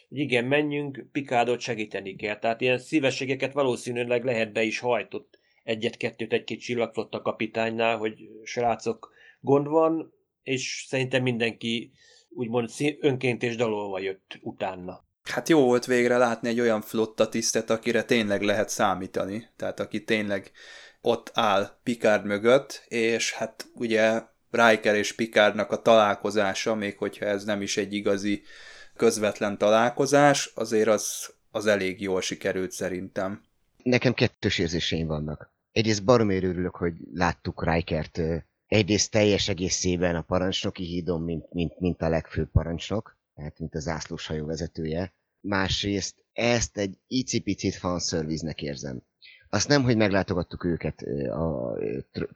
hogy igen, menjünk, Pikádot segíteni kell. Tehát ilyen szívességeket valószínűleg lehet be is hajtott egyet-kettőt egy-két csillagflotta kapitánynál, hogy srácok, gond van, és szerintem mindenki úgymond önként és dalolva jött utána. Hát jó volt végre látni egy olyan flotta tisztet, akire tényleg lehet számítani, tehát aki tényleg ott áll Picard mögött, és hát ugye Riker és Picardnak a találkozása, még hogyha ez nem is egy igazi közvetlen találkozás, azért az, az elég jól sikerült szerintem. Nekem kettős érzéseim vannak. Egyrészt baromér örülök, hogy láttuk Rikert egyrészt teljes egészében a parancsnoki hídon, mint, mint, mint a legfőbb parancsnok, tehát mint a zászlós hajó vezetője. Másrészt ezt egy icipicit fanszerviznek érzem. Azt nem, hogy meglátogattuk őket, a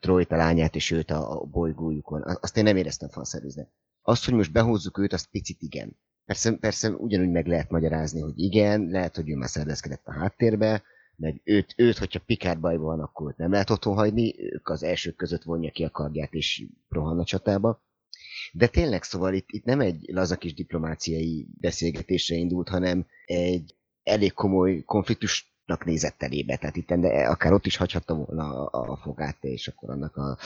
Trojta lányát és őt a, a bolygójukon, azt én nem éreztem fanszerviznek. Azt, hogy most behozzuk őt, azt picit igen. Persze, persze ugyanúgy meg lehet magyarázni, hogy igen, lehet, hogy ő már szervezkedett a háttérbe, meg őt, őt hogyha Picard bajban van, akkor nem lehet otthon hagyni, ők az elsők között vonja ki a kardját és rohan a csatába. De tényleg, szóval itt, itt nem egy lazakis diplomáciai beszélgetésre indult, hanem egy elég komoly konfliktusnak nézett elébe. Tehát itt de akár ott is hagyhatta volna a, a fogát, és akkor annak a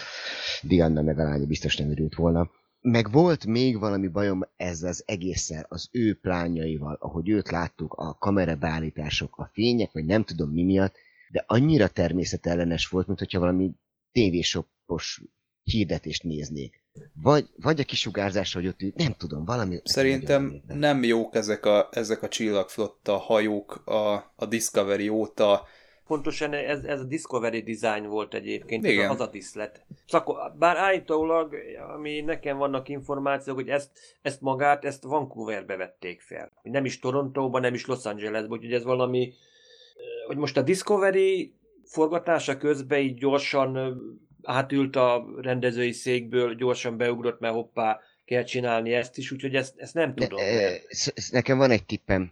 Diana meg a lánya biztos nem örült volna meg volt még valami bajom ezzel az egésszel, az ő plányaival, ahogy őt láttuk, a kamerabeállítások, a fények, vagy nem tudom mi miatt, de annyira természetellenes volt, mint hogyha valami tévésopos hirdetést néznék. Vagy, vagy a kisugárzás, hogy ott ő, nem tudom, valami... Szerintem nem jók ezek a, ezek a csillagflotta hajók a, a Discovery óta, pontosan ez, ez a Discovery Design volt egyébként, Igen. ez az a diszlet. Szako, bár állítólag, ami nekem vannak információk, hogy ezt, ezt magát, ezt Vancouverbe vették fel. Nem is Torontóban, nem is Los Angelesben, úgyhogy ez valami, hogy most a Discovery forgatása közben így gyorsan átült a rendezői székből, gyorsan beugrott, mert hoppá, kell csinálni ezt is, úgyhogy ezt, ezt nem Ne, tudom. sz- sz- nekem van egy tippem,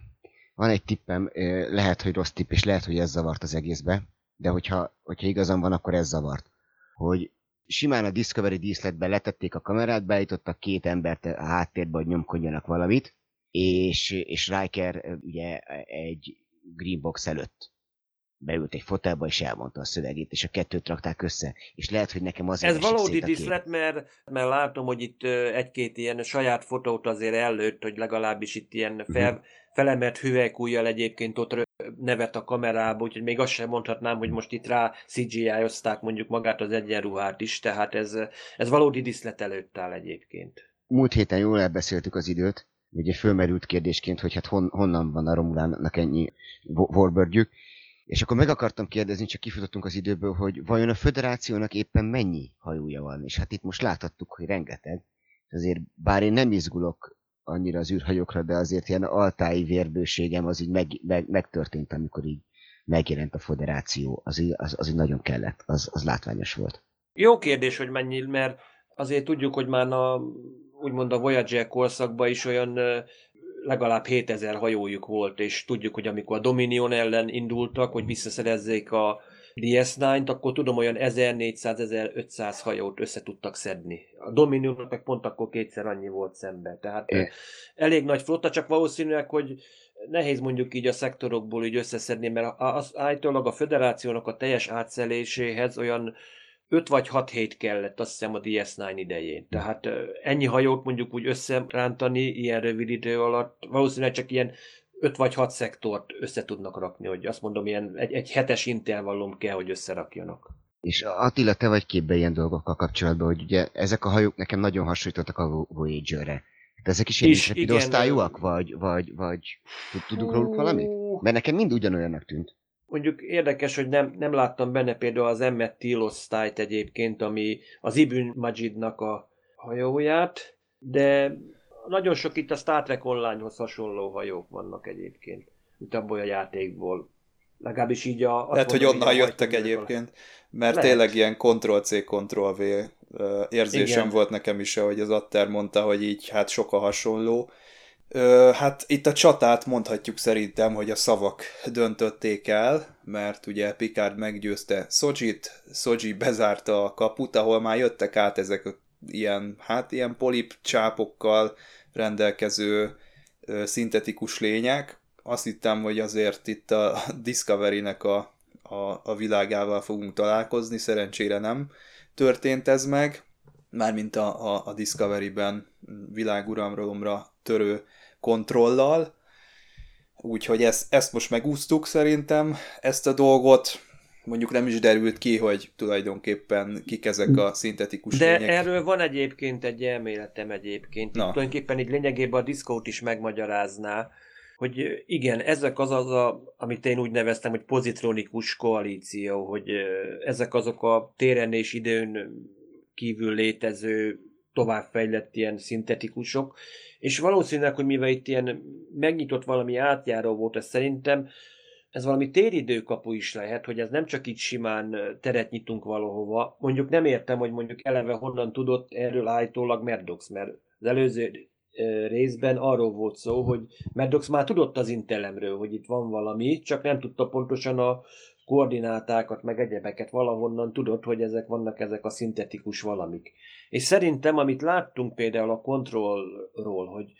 van egy tippem, ö, lehet, hogy rossz tipp, és lehet, hogy ez zavart az egészbe, de hogyha, hogyha igazam van, akkor ez zavart. Hogy simán a Discovery díszletben letették a kamerát, beállítottak két embert a háttérbe, hogy nyomkodjanak valamit, és, és Riker ö, ugye egy green box előtt beült egy fotelba, és elmondta a szövegét, és a kettőt rakták össze. És lehet, hogy nekem azért Ez valódi diszlet, mert, mert látom, hogy itt egy-két ilyen saját fotót azért előtt, hogy legalábbis itt ilyen Mhm. fel, felemert hüvelykújjal egyébként ott nevet a kamerába, úgyhogy még azt sem mondhatnám, hogy most itt rá CGI-ozták mondjuk magát az egyenruhát is, tehát ez, ez valódi diszlet előtt áll egyébként. múlt héten jól elbeszéltük az időt, ugye fölmerült kérdésként, hogy hát hon, honnan van a Romulánnak ennyi vo- Warbird-jük, és akkor meg akartam kérdezni, csak kifutottunk az időből, hogy vajon a föderációnak éppen mennyi hajója van, és hát itt most láthattuk, hogy rengeteg. Azért, bár én nem izgulok annyira az űrhajókra, de azért ilyen altáji vérbőségem az így meg, meg, megtörtént, amikor így megjelent a föderáció, az, az, az így nagyon kellett, az, az látványos volt. Jó kérdés, hogy mennyi, mert azért tudjuk, hogy már a, úgymond a Voyager korszakban is olyan legalább 7000 hajójuk volt, és tudjuk, hogy amikor a Dominion ellen indultak, hogy visszaszerezzék a DS9-t, akkor tudom, olyan 1400-1500 hajót össze tudtak szedni. A Dominionnak meg pont akkor kétszer annyi volt szemben. Tehát É. ö, elég nagy flotta, csak valószínűleg, hogy nehéz mondjuk így a szektorokból így összeszedni, mert az állítólag a federációnak a teljes átszeléséhez olyan 5 vagy 6 hét kellett, azt hiszem a DS9 idején. Tehát ennyi hajót mondjuk úgy összerántani ilyen rövid idő alatt, valószínűleg csak ilyen 5 vagy 6 szektort össze tudnak rakni, hogy azt mondom, ilyen egy, egy hetes intervallum kell, hogy összerakjanak. És Attila, te vagy képbe ilyen dolgokkal kapcsolatban, hogy ugye ezek a hajók nekem nagyon hasonlítottak a Voyager-re. Hát ezek is ilyen intrepid igen, osztályúak, vagy, vagy, vagy tud- tudunk róluk valamit? Mert nekem mind ugyanolyannak tűnt. Mondjuk érdekes, hogy nem, nem láttam benne például az Emmet Till osztályt egyébként, ami az Ibn Majidnak a hajóját, de nagyon sok itt a Star Trek Online-hoz hasonló hajók vannak egyébként, mint abból a játékból. Legalábbis így a... Lehet, hogy mondom, onnan így a jöttek egyébként, mert Lehet. tényleg ilyen Ctrl-C, Ctrl-V érzésem Igen. volt nekem is, ahogy az Atter mondta, hogy így hát sok a hasonló. Ö, hát itt a csatát mondhatjuk szerintem, hogy a szavak döntötték el, mert ugye Picard meggyőzte Szojit, Szoji bezárta a kaput, ahol már jöttek át ezek a ilyen, hát ilyen polip csápokkal rendelkező ö, szintetikus lények. Azt hittem, hogy azért itt a Discovery-nek a, a, a világával fogunk találkozni, szerencsére nem történt ez meg, mármint a, a, a Discovery-ben világuralomra törő kontrollal, úgyhogy ezt, ezt most megúsztuk szerintem, ezt a dolgot, mondjuk nem is derült ki, hogy tulajdonképpen kik ezek a szintetikus De lények. erről van egyébként egy elméletem egyébként. Na. Tulajdonképpen így lényegében a diszkót is megmagyarázná, hogy igen, ezek az az, a, amit én úgy neveztem, hogy pozitronikus koalíció, hogy ezek azok a téren és időn kívül létező továbbfejlett ilyen szintetikusok, és valószínűleg, hogy mivel itt ilyen megnyitott valami átjáró volt, ez szerintem ez valami téridőkapu is lehet, hogy ez nem csak így simán teret nyitunk valahova. Mondjuk nem értem, hogy mondjuk eleve honnan tudott erről állítólag Merdox, mert az előző részben arról volt szó, hogy Maddox már tudott az intelemről, hogy itt van valami, csak nem tudta pontosan a koordinátákat, meg egyebeket valahonnan tudott, hogy ezek vannak ezek a szintetikus valamik. És szerintem, amit láttunk például a kontrollról, hogy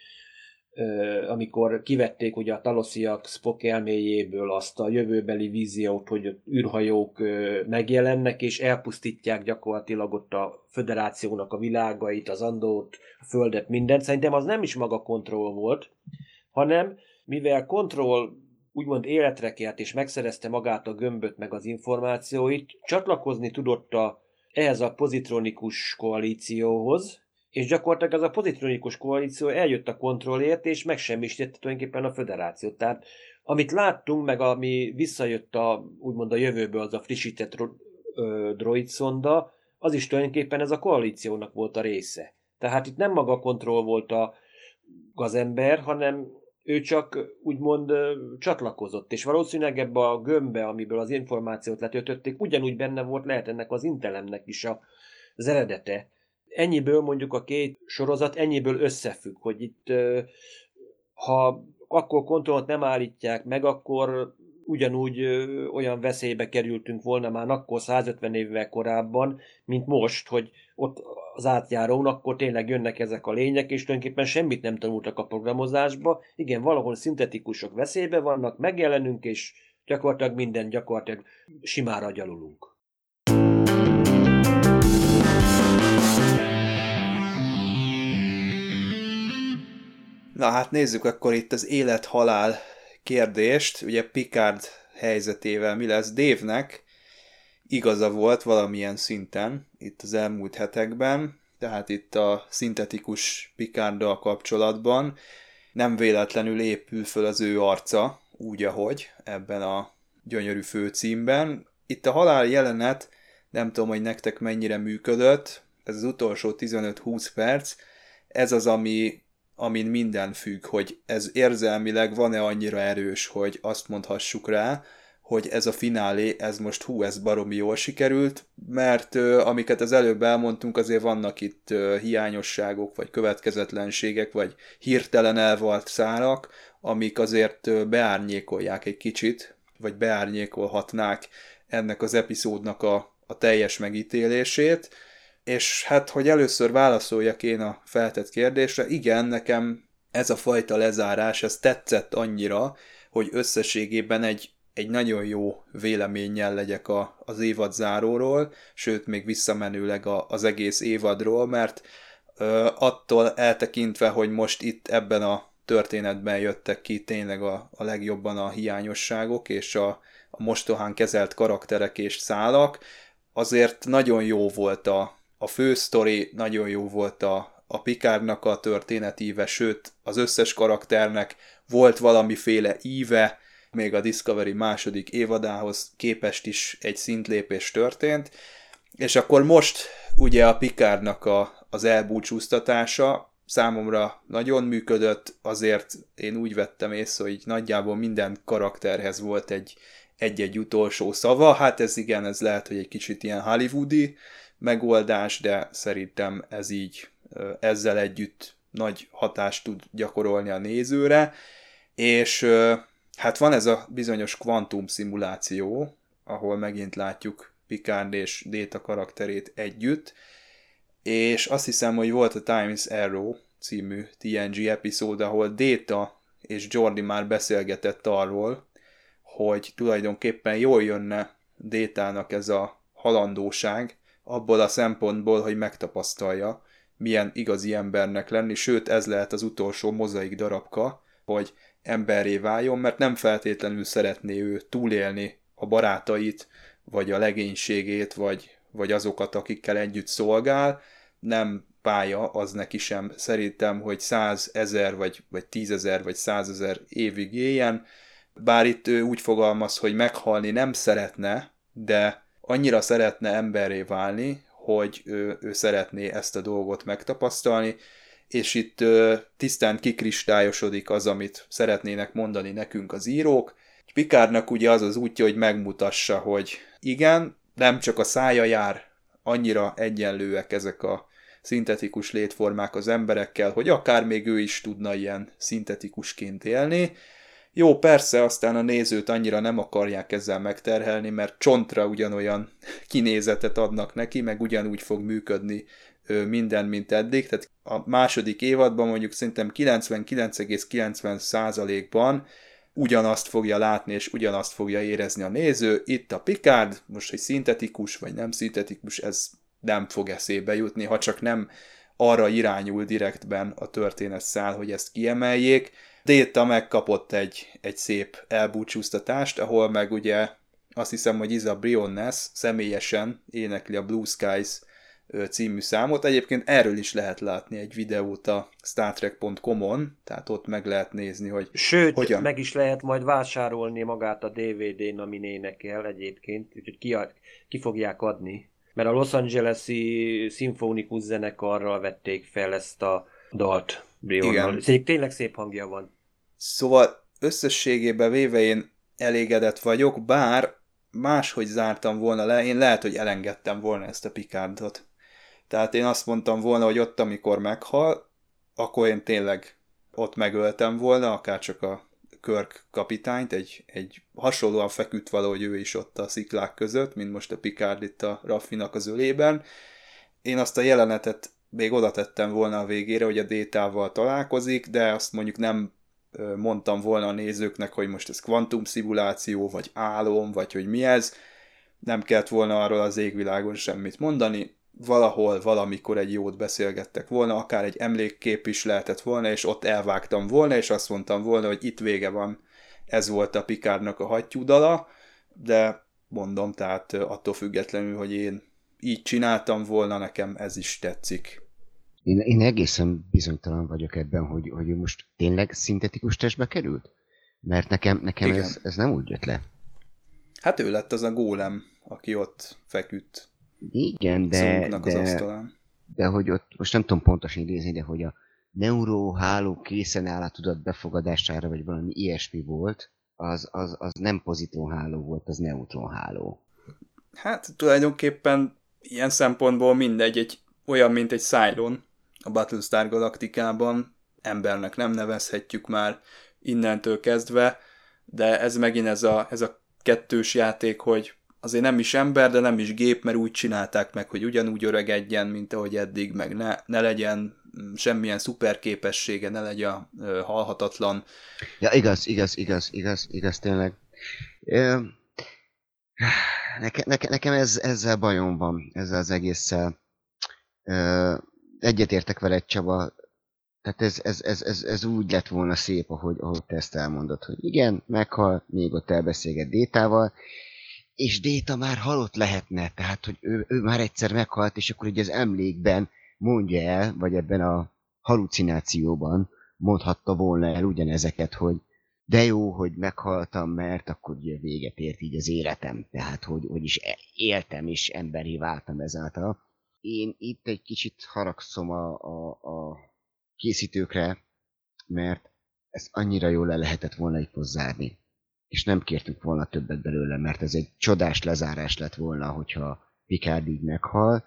ö, amikor kivették ugye a talosziak Spock elméjéből azt a jövőbeli víziót, hogy űrhajók ö, megjelennek, és elpusztítják gyakorlatilag ott a föderációnak a világait, az andót, a földet, mindent. Szerintem az nem is maga kontroll volt, hanem mivel kontroll úgymond életre kelt, és megszerezte magát a gömböt, meg az információit, csatlakozni tudott a, ehhez a pozitronikus koalícióhoz, és gyakorlatilag ez a pozitronikus koalíció eljött a kontrollért, és megsemmisítette tulajdonképpen a föderációt. Tehát Amit láttunk, meg ami visszajött a, úgymond a jövőből, az a frissített droid szonda, az is tulajdonképpen ez a koalíciónak volt a része. Tehát itt nem maga kontroll volt a gazember, hanem ő csak úgymond csatlakozott, és valószínűleg ebbe a gömbbe, amiből az információt letöltötték, ugyanúgy benne volt lehet ennek az intelemnek is a, az eredete. Ennyiből mondjuk a két sorozat ennyiből összefügg, hogy itt ha akkor kontrollt nem állítják meg, akkor ugyanúgy olyan veszélybe kerültünk volna már akkor 150 évvel korábban, mint most, hogy ott az átjárón, akkor tényleg jönnek ezek a lények, és tulajdonképpen semmit nem tanultak a programozásba. Igen, valahol szintetikusok veszélybe vannak, megjelenünk, és gyakorlatilag minden gyakorlatilag simára gyalulunk. Na hát nézzük akkor itt az élet-halál kérdést. Ugye Picard helyzetével mi lesz Dévnek? Igaza volt valamilyen szinten itt az elmúlt hetekben, tehát itt a szintetikus Picarddal kapcsolatban nem véletlenül épül föl az ő arca, úgy ahogy ebben a gyönyörű főcímben. Itt a halál jelenet, nem tudom, hogy nektek mennyire működött, ez az utolsó 15-20 perc, ez az, ami amin minden függ, hogy ez érzelmileg van-e annyira erős, hogy azt mondhassuk rá, hogy ez a finálé, ez most hú, ez baromi jól sikerült, mert ö, amiket az előbb elmondtunk, azért vannak itt ö, hiányosságok, vagy következetlenségek, vagy hirtelen elvalt szárak, amik azért ö, beárnyékolják egy kicsit, vagy beárnyékolhatnák ennek az epizódnak a, a teljes megítélését, és hát, hogy először válaszoljak én a feltett kérdésre, igen, nekem ez a fajta lezárás, ez tetszett annyira, hogy összességében egy, egy nagyon jó véleménnyel legyek a, az évad záróról, sőt, még visszamenőleg a, az egész évadról, mert ö, attól eltekintve, hogy most itt ebben a történetben jöttek ki tényleg a, a legjobban a hiányosságok, és a, a mostohán kezelt karakterek és szálak, azért nagyon jó volt a, a fő sztori nagyon jó volt a, a Pikárnak a történetíve, sőt az összes karakternek volt valamiféle íve, még a Discovery második évadához képest is egy szintlépés történt, és akkor most ugye a Pikárnak a, az elbúcsúztatása számomra nagyon működött, azért én úgy vettem észre, hogy nagyjából minden karakterhez volt egy egy-egy utolsó szava, hát ez igen, ez lehet, hogy egy kicsit ilyen hollywoodi, megoldás, de szerintem ez így ezzel együtt nagy hatást tud gyakorolni a nézőre, és hát van ez a bizonyos kvantum szimuláció, ahol megint látjuk Picard és Data karakterét együtt, és azt hiszem, hogy volt a Times Arrow című TNG epizód, ahol Data és Jordi már beszélgetett arról, hogy tulajdonképpen jól jönne Détának ez a halandóság, abból a szempontból, hogy megtapasztalja, milyen igazi embernek lenni, sőt ez lehet az utolsó mozaik darabka, hogy emberré váljon, mert nem feltétlenül szeretné ő túlélni a barátait, vagy a legénységét, vagy, vagy azokat, akikkel együtt szolgál, nem pálya az neki sem. Szerintem, hogy százezer, vagy, vagy tízezer, vagy százezer évig éljen, bár itt ő úgy fogalmaz, hogy meghalni nem szeretne, de annyira szeretne emberré válni, hogy ő, ő szeretné ezt a dolgot megtapasztalni, és itt ö, tisztán kikristályosodik az, amit szeretnének mondani nekünk az írók. Pikárnak ugye az az útja, hogy megmutassa, hogy igen, nem csak a szája jár, annyira egyenlőek ezek a szintetikus létformák az emberekkel, hogy akár még ő is tudna ilyen szintetikusként élni, jó, persze, aztán a nézőt annyira nem akarják ezzel megterhelni, mert csontra ugyanolyan kinézetet adnak neki, meg ugyanúgy fog működni minden, mint eddig. Tehát a második évadban mondjuk szerintem 99,90%-ban ugyanazt fogja látni, és ugyanazt fogja érezni a néző. Itt a Picard, most, hogy szintetikus vagy nem szintetikus, ez nem fog eszébe jutni, ha csak nem arra irányul direktben a történet szál, hogy ezt kiemeljék Déta megkapott egy, egy szép elbúcsúztatást, ahol meg ugye azt hiszem, hogy Iza Brionnes személyesen énekli a Blue Skies című számot. Egyébként erről is lehet látni egy videót a StarTrek.com-on, tehát ott meg lehet nézni, hogy Sőt, hogyan. meg is lehet majd vásárolni magát a DVD-n, amin énekel egyébként, úgyhogy ki, ki fogják adni. Mert a Los Angeles-i szimfonikus zenekarral vették fel ezt a dalt Brionnal. Igen. Tényleg szép hangja van. Szóval összességében véve én elégedett vagyok, bár máshogy zártam volna le, én lehet, hogy elengedtem volna ezt a Picardot. Tehát én azt mondtam volna, hogy ott, amikor meghal, akkor én tényleg ott megöltem volna, akár csak a Körk kapitányt, egy, egy hasonlóan feküdt valahogy ő is ott a sziklák között, mint most a Picard itt a Raffinak az ölében. Én azt a jelenetet még oda tettem volna a végére, hogy a Détával találkozik, de azt mondjuk nem mondtam volna a nézőknek, hogy most ez kvantum szimuláció, vagy álom, vagy hogy mi ez. Nem kellett volna arról az égvilágon semmit mondani. Valahol, valamikor egy jót beszélgettek volna, akár egy emlékkép is lehetett volna, és ott elvágtam volna, és azt mondtam volna, hogy itt vége van. Ez volt a Pikárnak a hattyúdala, de mondom, tehát attól függetlenül, hogy én így csináltam volna, nekem ez is tetszik. Én, én egészen bizonytalan vagyok ebben, hogy, hogy most tényleg szintetikus testbe került? Mert nekem, nekem ez, ez nem úgy jött le. Hát ő lett az a gólem, aki ott feküdt. Igen, de, de, de hogy ott, most nem tudom pontosan idézni, de hogy a neuróháló készen áll a tudat befogadására, vagy valami ilyesmi volt, az, az, az nem pozitronháló volt, az neutronháló. Hát tulajdonképpen ilyen szempontból mindegy, egy, olyan, mint egy Cylon, a Battlestar Galaktikában, embernek nem nevezhetjük már innentől kezdve, de ez megint ez a, ez a kettős játék, hogy azért nem is ember, de nem is gép, mert úgy csinálták meg, hogy ugyanúgy öregedjen, mint ahogy eddig, meg ne, ne legyen semmilyen szuperképessége, ne legyen halhatatlan. Ja, igaz, igaz, igaz, igaz, igaz, tényleg. Neke, neke, nekem ez, ezzel bajom van, ezzel az egésszel egyetértek veled, Csaba, tehát ez, ez, ez, ez, ez úgy lett volna szép, ahogy, ahogy te ezt elmondod, hogy igen, meghal, még ott elbeszélget Détával, és Déta már halott lehetne, tehát hogy ő, ő már egyszer meghalt, és akkor ugye az emlékben mondja el, vagy ebben a halucinációban mondhatta volna el ugyanezeket, hogy de jó, hogy meghaltam, mert akkor ugye véget ért így az életem, tehát hogy, hogy is éltem, és emberi váltam ezáltal én itt egy kicsit haragszom a, a, a készítőkre, mert ezt annyira jól le lehetett volna itt zárni. És nem kértük volna többet belőle, mert ez egy csodás lezárás lett volna, hogyha Picard így meghal,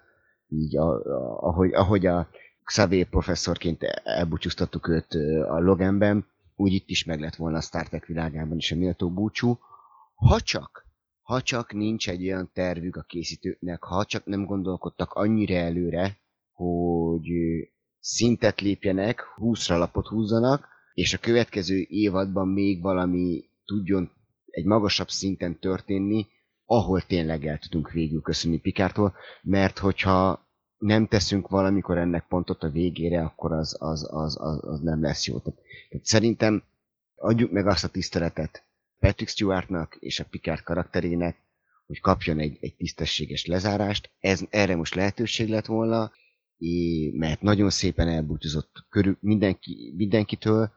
így a, a, ahogy, ahogy a Xavier professzorként elbúcsúztattuk őt a Loganben, úgy itt is meg lett volna a Star Trek világában is a méltó búcsú, ha csak ha csak nincs egy olyan tervük a készítőknek, ha csak nem gondolkodtak annyira előre, hogy szintet lépjenek, 20 lapot húzzanak, és a következő évadban még valami tudjon egy magasabb szinten történni, ahol tényleg el tudunk végül köszönni Pikártól, mert hogyha nem teszünk valamikor ennek pontot a végére, akkor az, az, az, az, az nem lesz jó. Tehát, szerintem adjuk meg azt a tiszteletet Patrick Stewartnak és a Picard karakterének, hogy kapjon egy, egy tisztességes lezárást. Ez, erre most lehetőség lett volna, mert nagyon szépen elbúcsúzott körül mindenki, mindenkitől,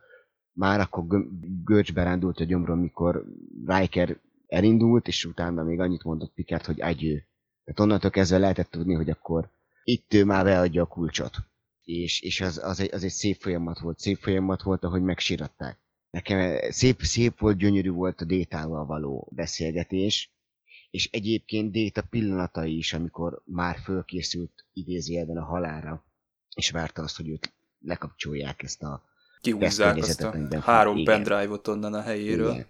már akkor görcsbe rándult a gyomrom, mikor Riker elindult, és utána még annyit mondott Picard, hogy adjő. Tehát onnantól kezdve lehetett tudni, hogy akkor itt ő már beadja a kulcsot. És, és az, az, egy, az egy szép folyamat volt, szép folyamat volt, ahogy megsíratták. Nekem szép, szép volt, gyönyörű volt a Détával való beszélgetés, és egyébként Déta pillanatai is, amikor már fölkészült idézőjelben a halára, és várta azt, hogy őt lekapcsolják ezt a Kihúzzák azt a három pendrive-ot onnan a helyéről. Igen.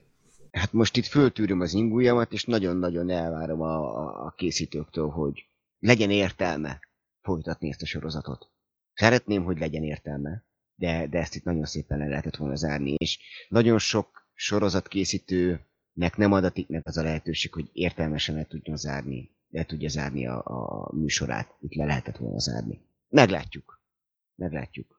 Hát most itt föltűröm az ingújamat, és nagyon-nagyon elvárom a, a, a készítőktől, hogy legyen értelme folytatni ezt a sorozatot. Szeretném, hogy legyen értelme de, de ezt itt nagyon szépen le lehetett volna zárni, és nagyon sok sorozatkészítőnek nem adatik meg az a lehetőség, hogy értelmesen le tudjon zárni, le tudja zárni a, a műsorát, itt le lehetett volna zárni. Meglátjuk. Meglátjuk.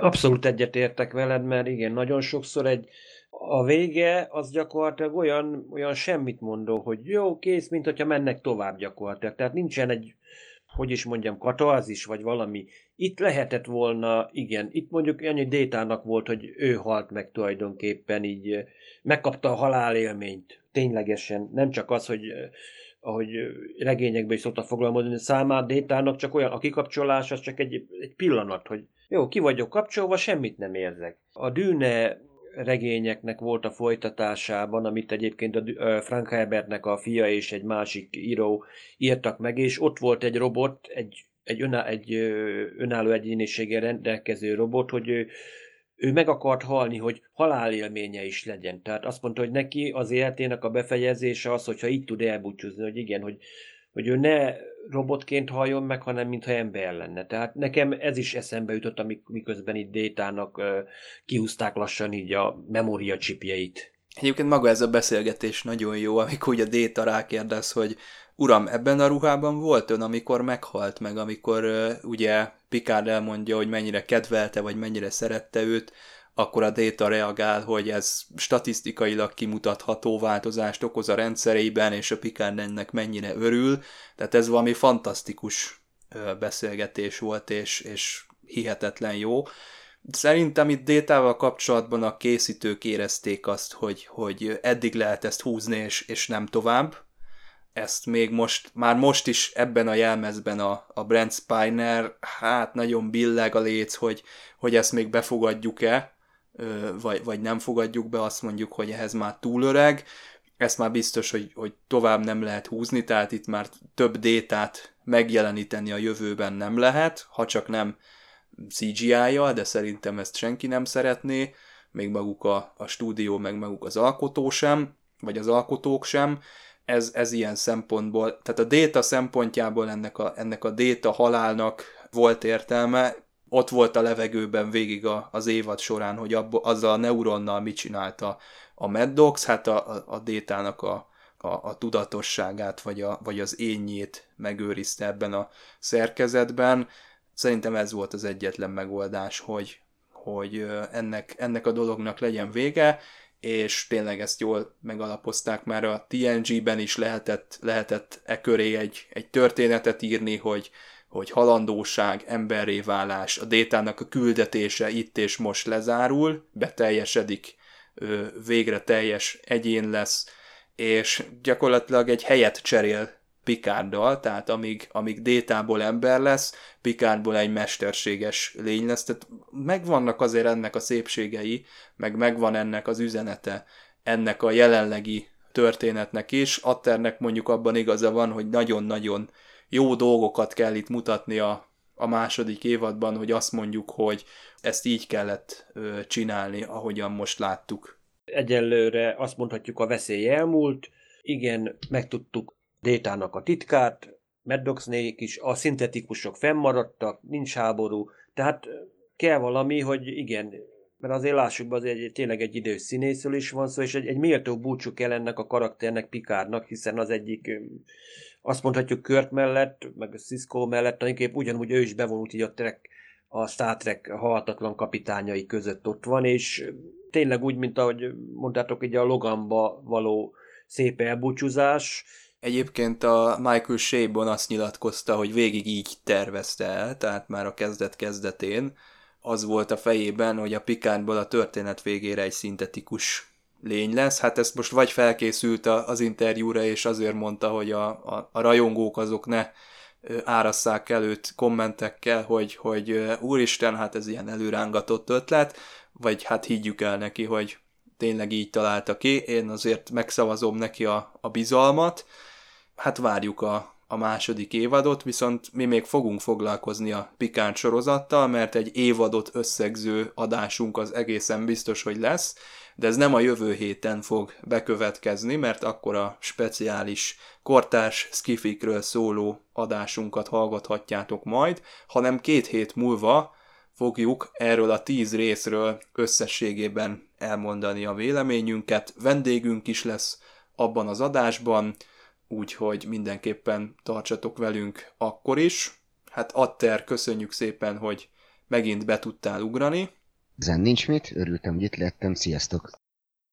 Abszolút egyetértek veled, mert igen, nagyon sokszor egy a vége az gyakorlatilag olyan, olyan semmit mondó, hogy jó, kész, mint hogyha mennek tovább gyakorlatilag. Tehát nincsen egy hogy is mondjam, katarzis, vagy valami. Itt lehetett volna, igen, itt mondjuk annyi détának volt, hogy ő halt meg tulajdonképpen, így megkapta a halálélményt, ténylegesen. Nem csak az, hogy ahogy regényekben is szoktak foglalkozni, számát détának csak olyan, a kikapcsolás az csak egy, egy pillanat, hogy jó, ki vagyok kapcsolva, semmit nem érzek. A dűne regényeknek volt a folytatásában, amit egyébként a Frank Herbertnek a fia és egy másik író írtak meg, és ott volt egy robot, egy, egy, öná, egy önálló egyéniséggel rendelkező robot, hogy ő, ő meg akart halni, hogy halálélménye is legyen. Tehát azt mondta, hogy neki az életének a befejezése az, hogyha így tud elbúcsúzni, hogy igen, hogy, hogy ő ne robotként halljon meg, hanem mintha ember lenne. Tehát nekem ez is eszembe jutott, amik, miközben itt Détának uh, kihúzták lassan így a memória csipjeit. Egyébként maga ez a beszélgetés nagyon jó, amikor ugye Déta rákérdez, hogy Uram, ebben a ruhában volt ön, amikor meghalt meg, amikor uh, ugye Picard elmondja, hogy mennyire kedvelte, vagy mennyire szerette őt, akkor a Data reagál, hogy ez statisztikailag kimutatható változást okoz a rendszerében, és a Picard ennek mennyire örül. Tehát ez valami fantasztikus beszélgetés volt, és, és hihetetlen jó. Szerintem itt détával kapcsolatban a készítők érezték azt, hogy, hogy eddig lehet ezt húzni, és, és nem tovább. Ezt még most, már most is ebben a jelmezben a, a Brent Spiner, hát nagyon billeg a léc, hogy, hogy ezt még befogadjuk-e, vagy, vagy nem fogadjuk be, azt mondjuk, hogy ehhez már túl öreg, ezt már biztos, hogy, hogy tovább nem lehet húzni, tehát itt már több détát megjeleníteni a jövőben nem lehet, ha csak nem CGI-jal, de szerintem ezt senki nem szeretné, még maguk a, a stúdió, meg maguk az alkotó sem, vagy az alkotók sem. Ez, ez ilyen szempontból, tehát a déta szempontjából ennek a, ennek a déta halálnak volt értelme, ott volt a levegőben végig a, az évad során, hogy abba, azzal a neuronnal mit csinálta a Mad Dogs, hát a, a, a détának a, a, a tudatosságát, vagy, a, vagy az ényét megőrizte ebben a szerkezetben. Szerintem ez volt az egyetlen megoldás, hogy, hogy ennek, ennek a dolognak legyen vége, és tényleg ezt jól megalapozták, már a TNG-ben is lehetett, lehetett e köré egy, egy történetet írni, hogy, hogy halandóság, emberré válás, a détának a küldetése itt és most lezárul, beteljesedik, végre teljes egyén lesz, és gyakorlatilag egy helyet cserél Picarddal, tehát amíg, amíg détából ember lesz, Picardból egy mesterséges lény lesz, tehát megvannak azért ennek a szépségei, meg megvan ennek az üzenete, ennek a jelenlegi történetnek is. Atternek mondjuk abban igaza van, hogy nagyon-nagyon jó dolgokat kell itt mutatni a, a második évadban, hogy azt mondjuk, hogy ezt így kellett ö, csinálni, ahogyan most láttuk. Egyelőre azt mondhatjuk, a veszély elmúlt, igen, megtudtuk Détának a titkát, Maddoxnék is, a szintetikusok fennmaradtak, nincs háború, tehát kell valami, hogy igen, mert azért lássuk be, azért egy, tényleg egy idős színészről is van szó, és egy, egy méltó búcsú kell ennek a karakternek, Pikárnak, hiszen az egyik azt mondhatjuk Kurt mellett, meg a Cisco mellett, tulajdonképp ugyanúgy ő is bevonult így a, trek, a Star Trek halhatatlan kapitányai között ott van, és tényleg úgy, mint ahogy mondtátok, így a Loganba való szép elbúcsúzás. Egyébként a Michael Shabon azt nyilatkozta, hogy végig így tervezte el, tehát már a kezdet kezdetén az volt a fejében, hogy a Pikánból a történet végére egy szintetikus lény lesz. Hát ezt most vagy felkészült az interjúra, és azért mondta, hogy a, a, a rajongók azok ne árasszák előtt kommentekkel, hogy, hogy úristen, hát ez ilyen előrángatott ötlet, vagy hát higgyük el neki, hogy tényleg így találta ki. Én azért megszavazom neki a, a bizalmat. Hát várjuk a, a második évadot, viszont mi még fogunk foglalkozni a Pikán sorozattal, mert egy évadot összegző adásunk az egészen biztos, hogy lesz, de ez nem a jövő héten fog bekövetkezni, mert akkor a speciális kortárs skifikről szóló adásunkat hallgathatjátok majd, hanem két hét múlva fogjuk erről a tíz részről összességében elmondani a véleményünket. Vendégünk is lesz abban az adásban, úgyhogy mindenképpen tartsatok velünk akkor is. Hát Atter, köszönjük szépen, hogy megint be tudtál ugrani. Ezen nincs mit, örültem, hogy itt lettem, sziasztok!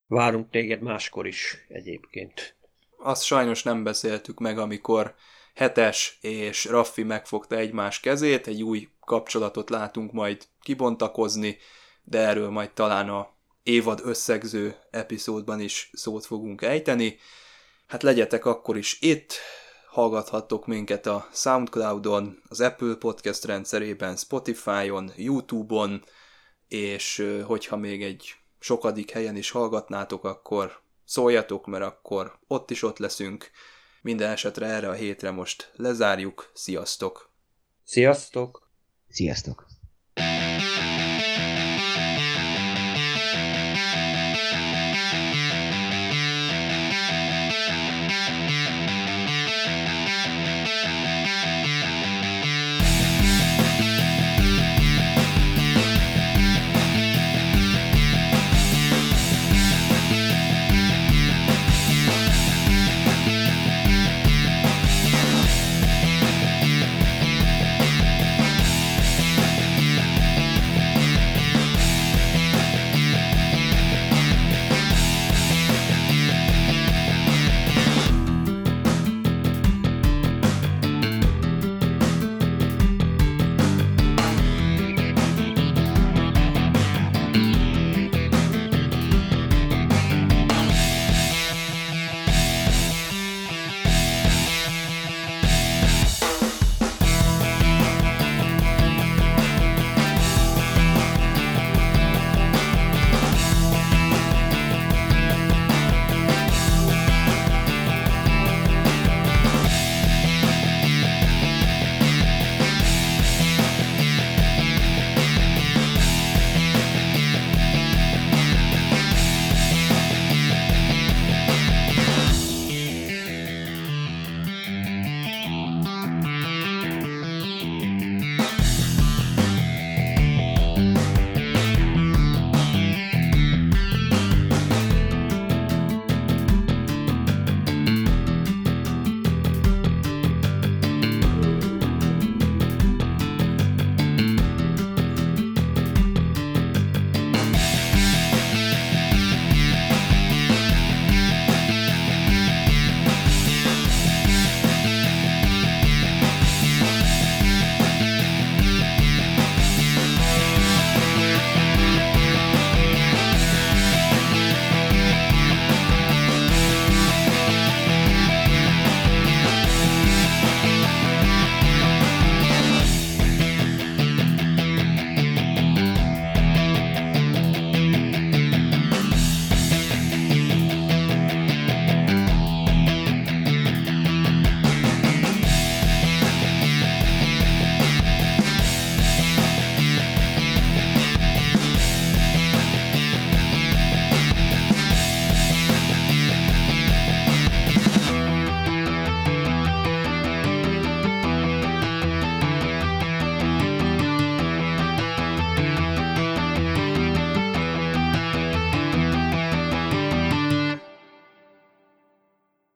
Várunk téged máskor is egyébként. Azt sajnos nem beszéltük meg, amikor Hetes és Raffi megfogta egymás kezét, egy új kapcsolatot látunk majd kibontakozni, de erről majd talán a évad összegző epizódban is szót fogunk ejteni. Hát legyetek akkor is itt, hallgathattok minket a Soundcloudon, az Apple Podcast rendszerében, Spotify-on, YouTube-on, és hogyha még egy sokadik helyen is hallgatnátok, akkor szóljatok, mert akkor ott is ott leszünk. Minden esetre erre a hétre most lezárjuk. Sziasztok! Sziasztok! Sziasztok!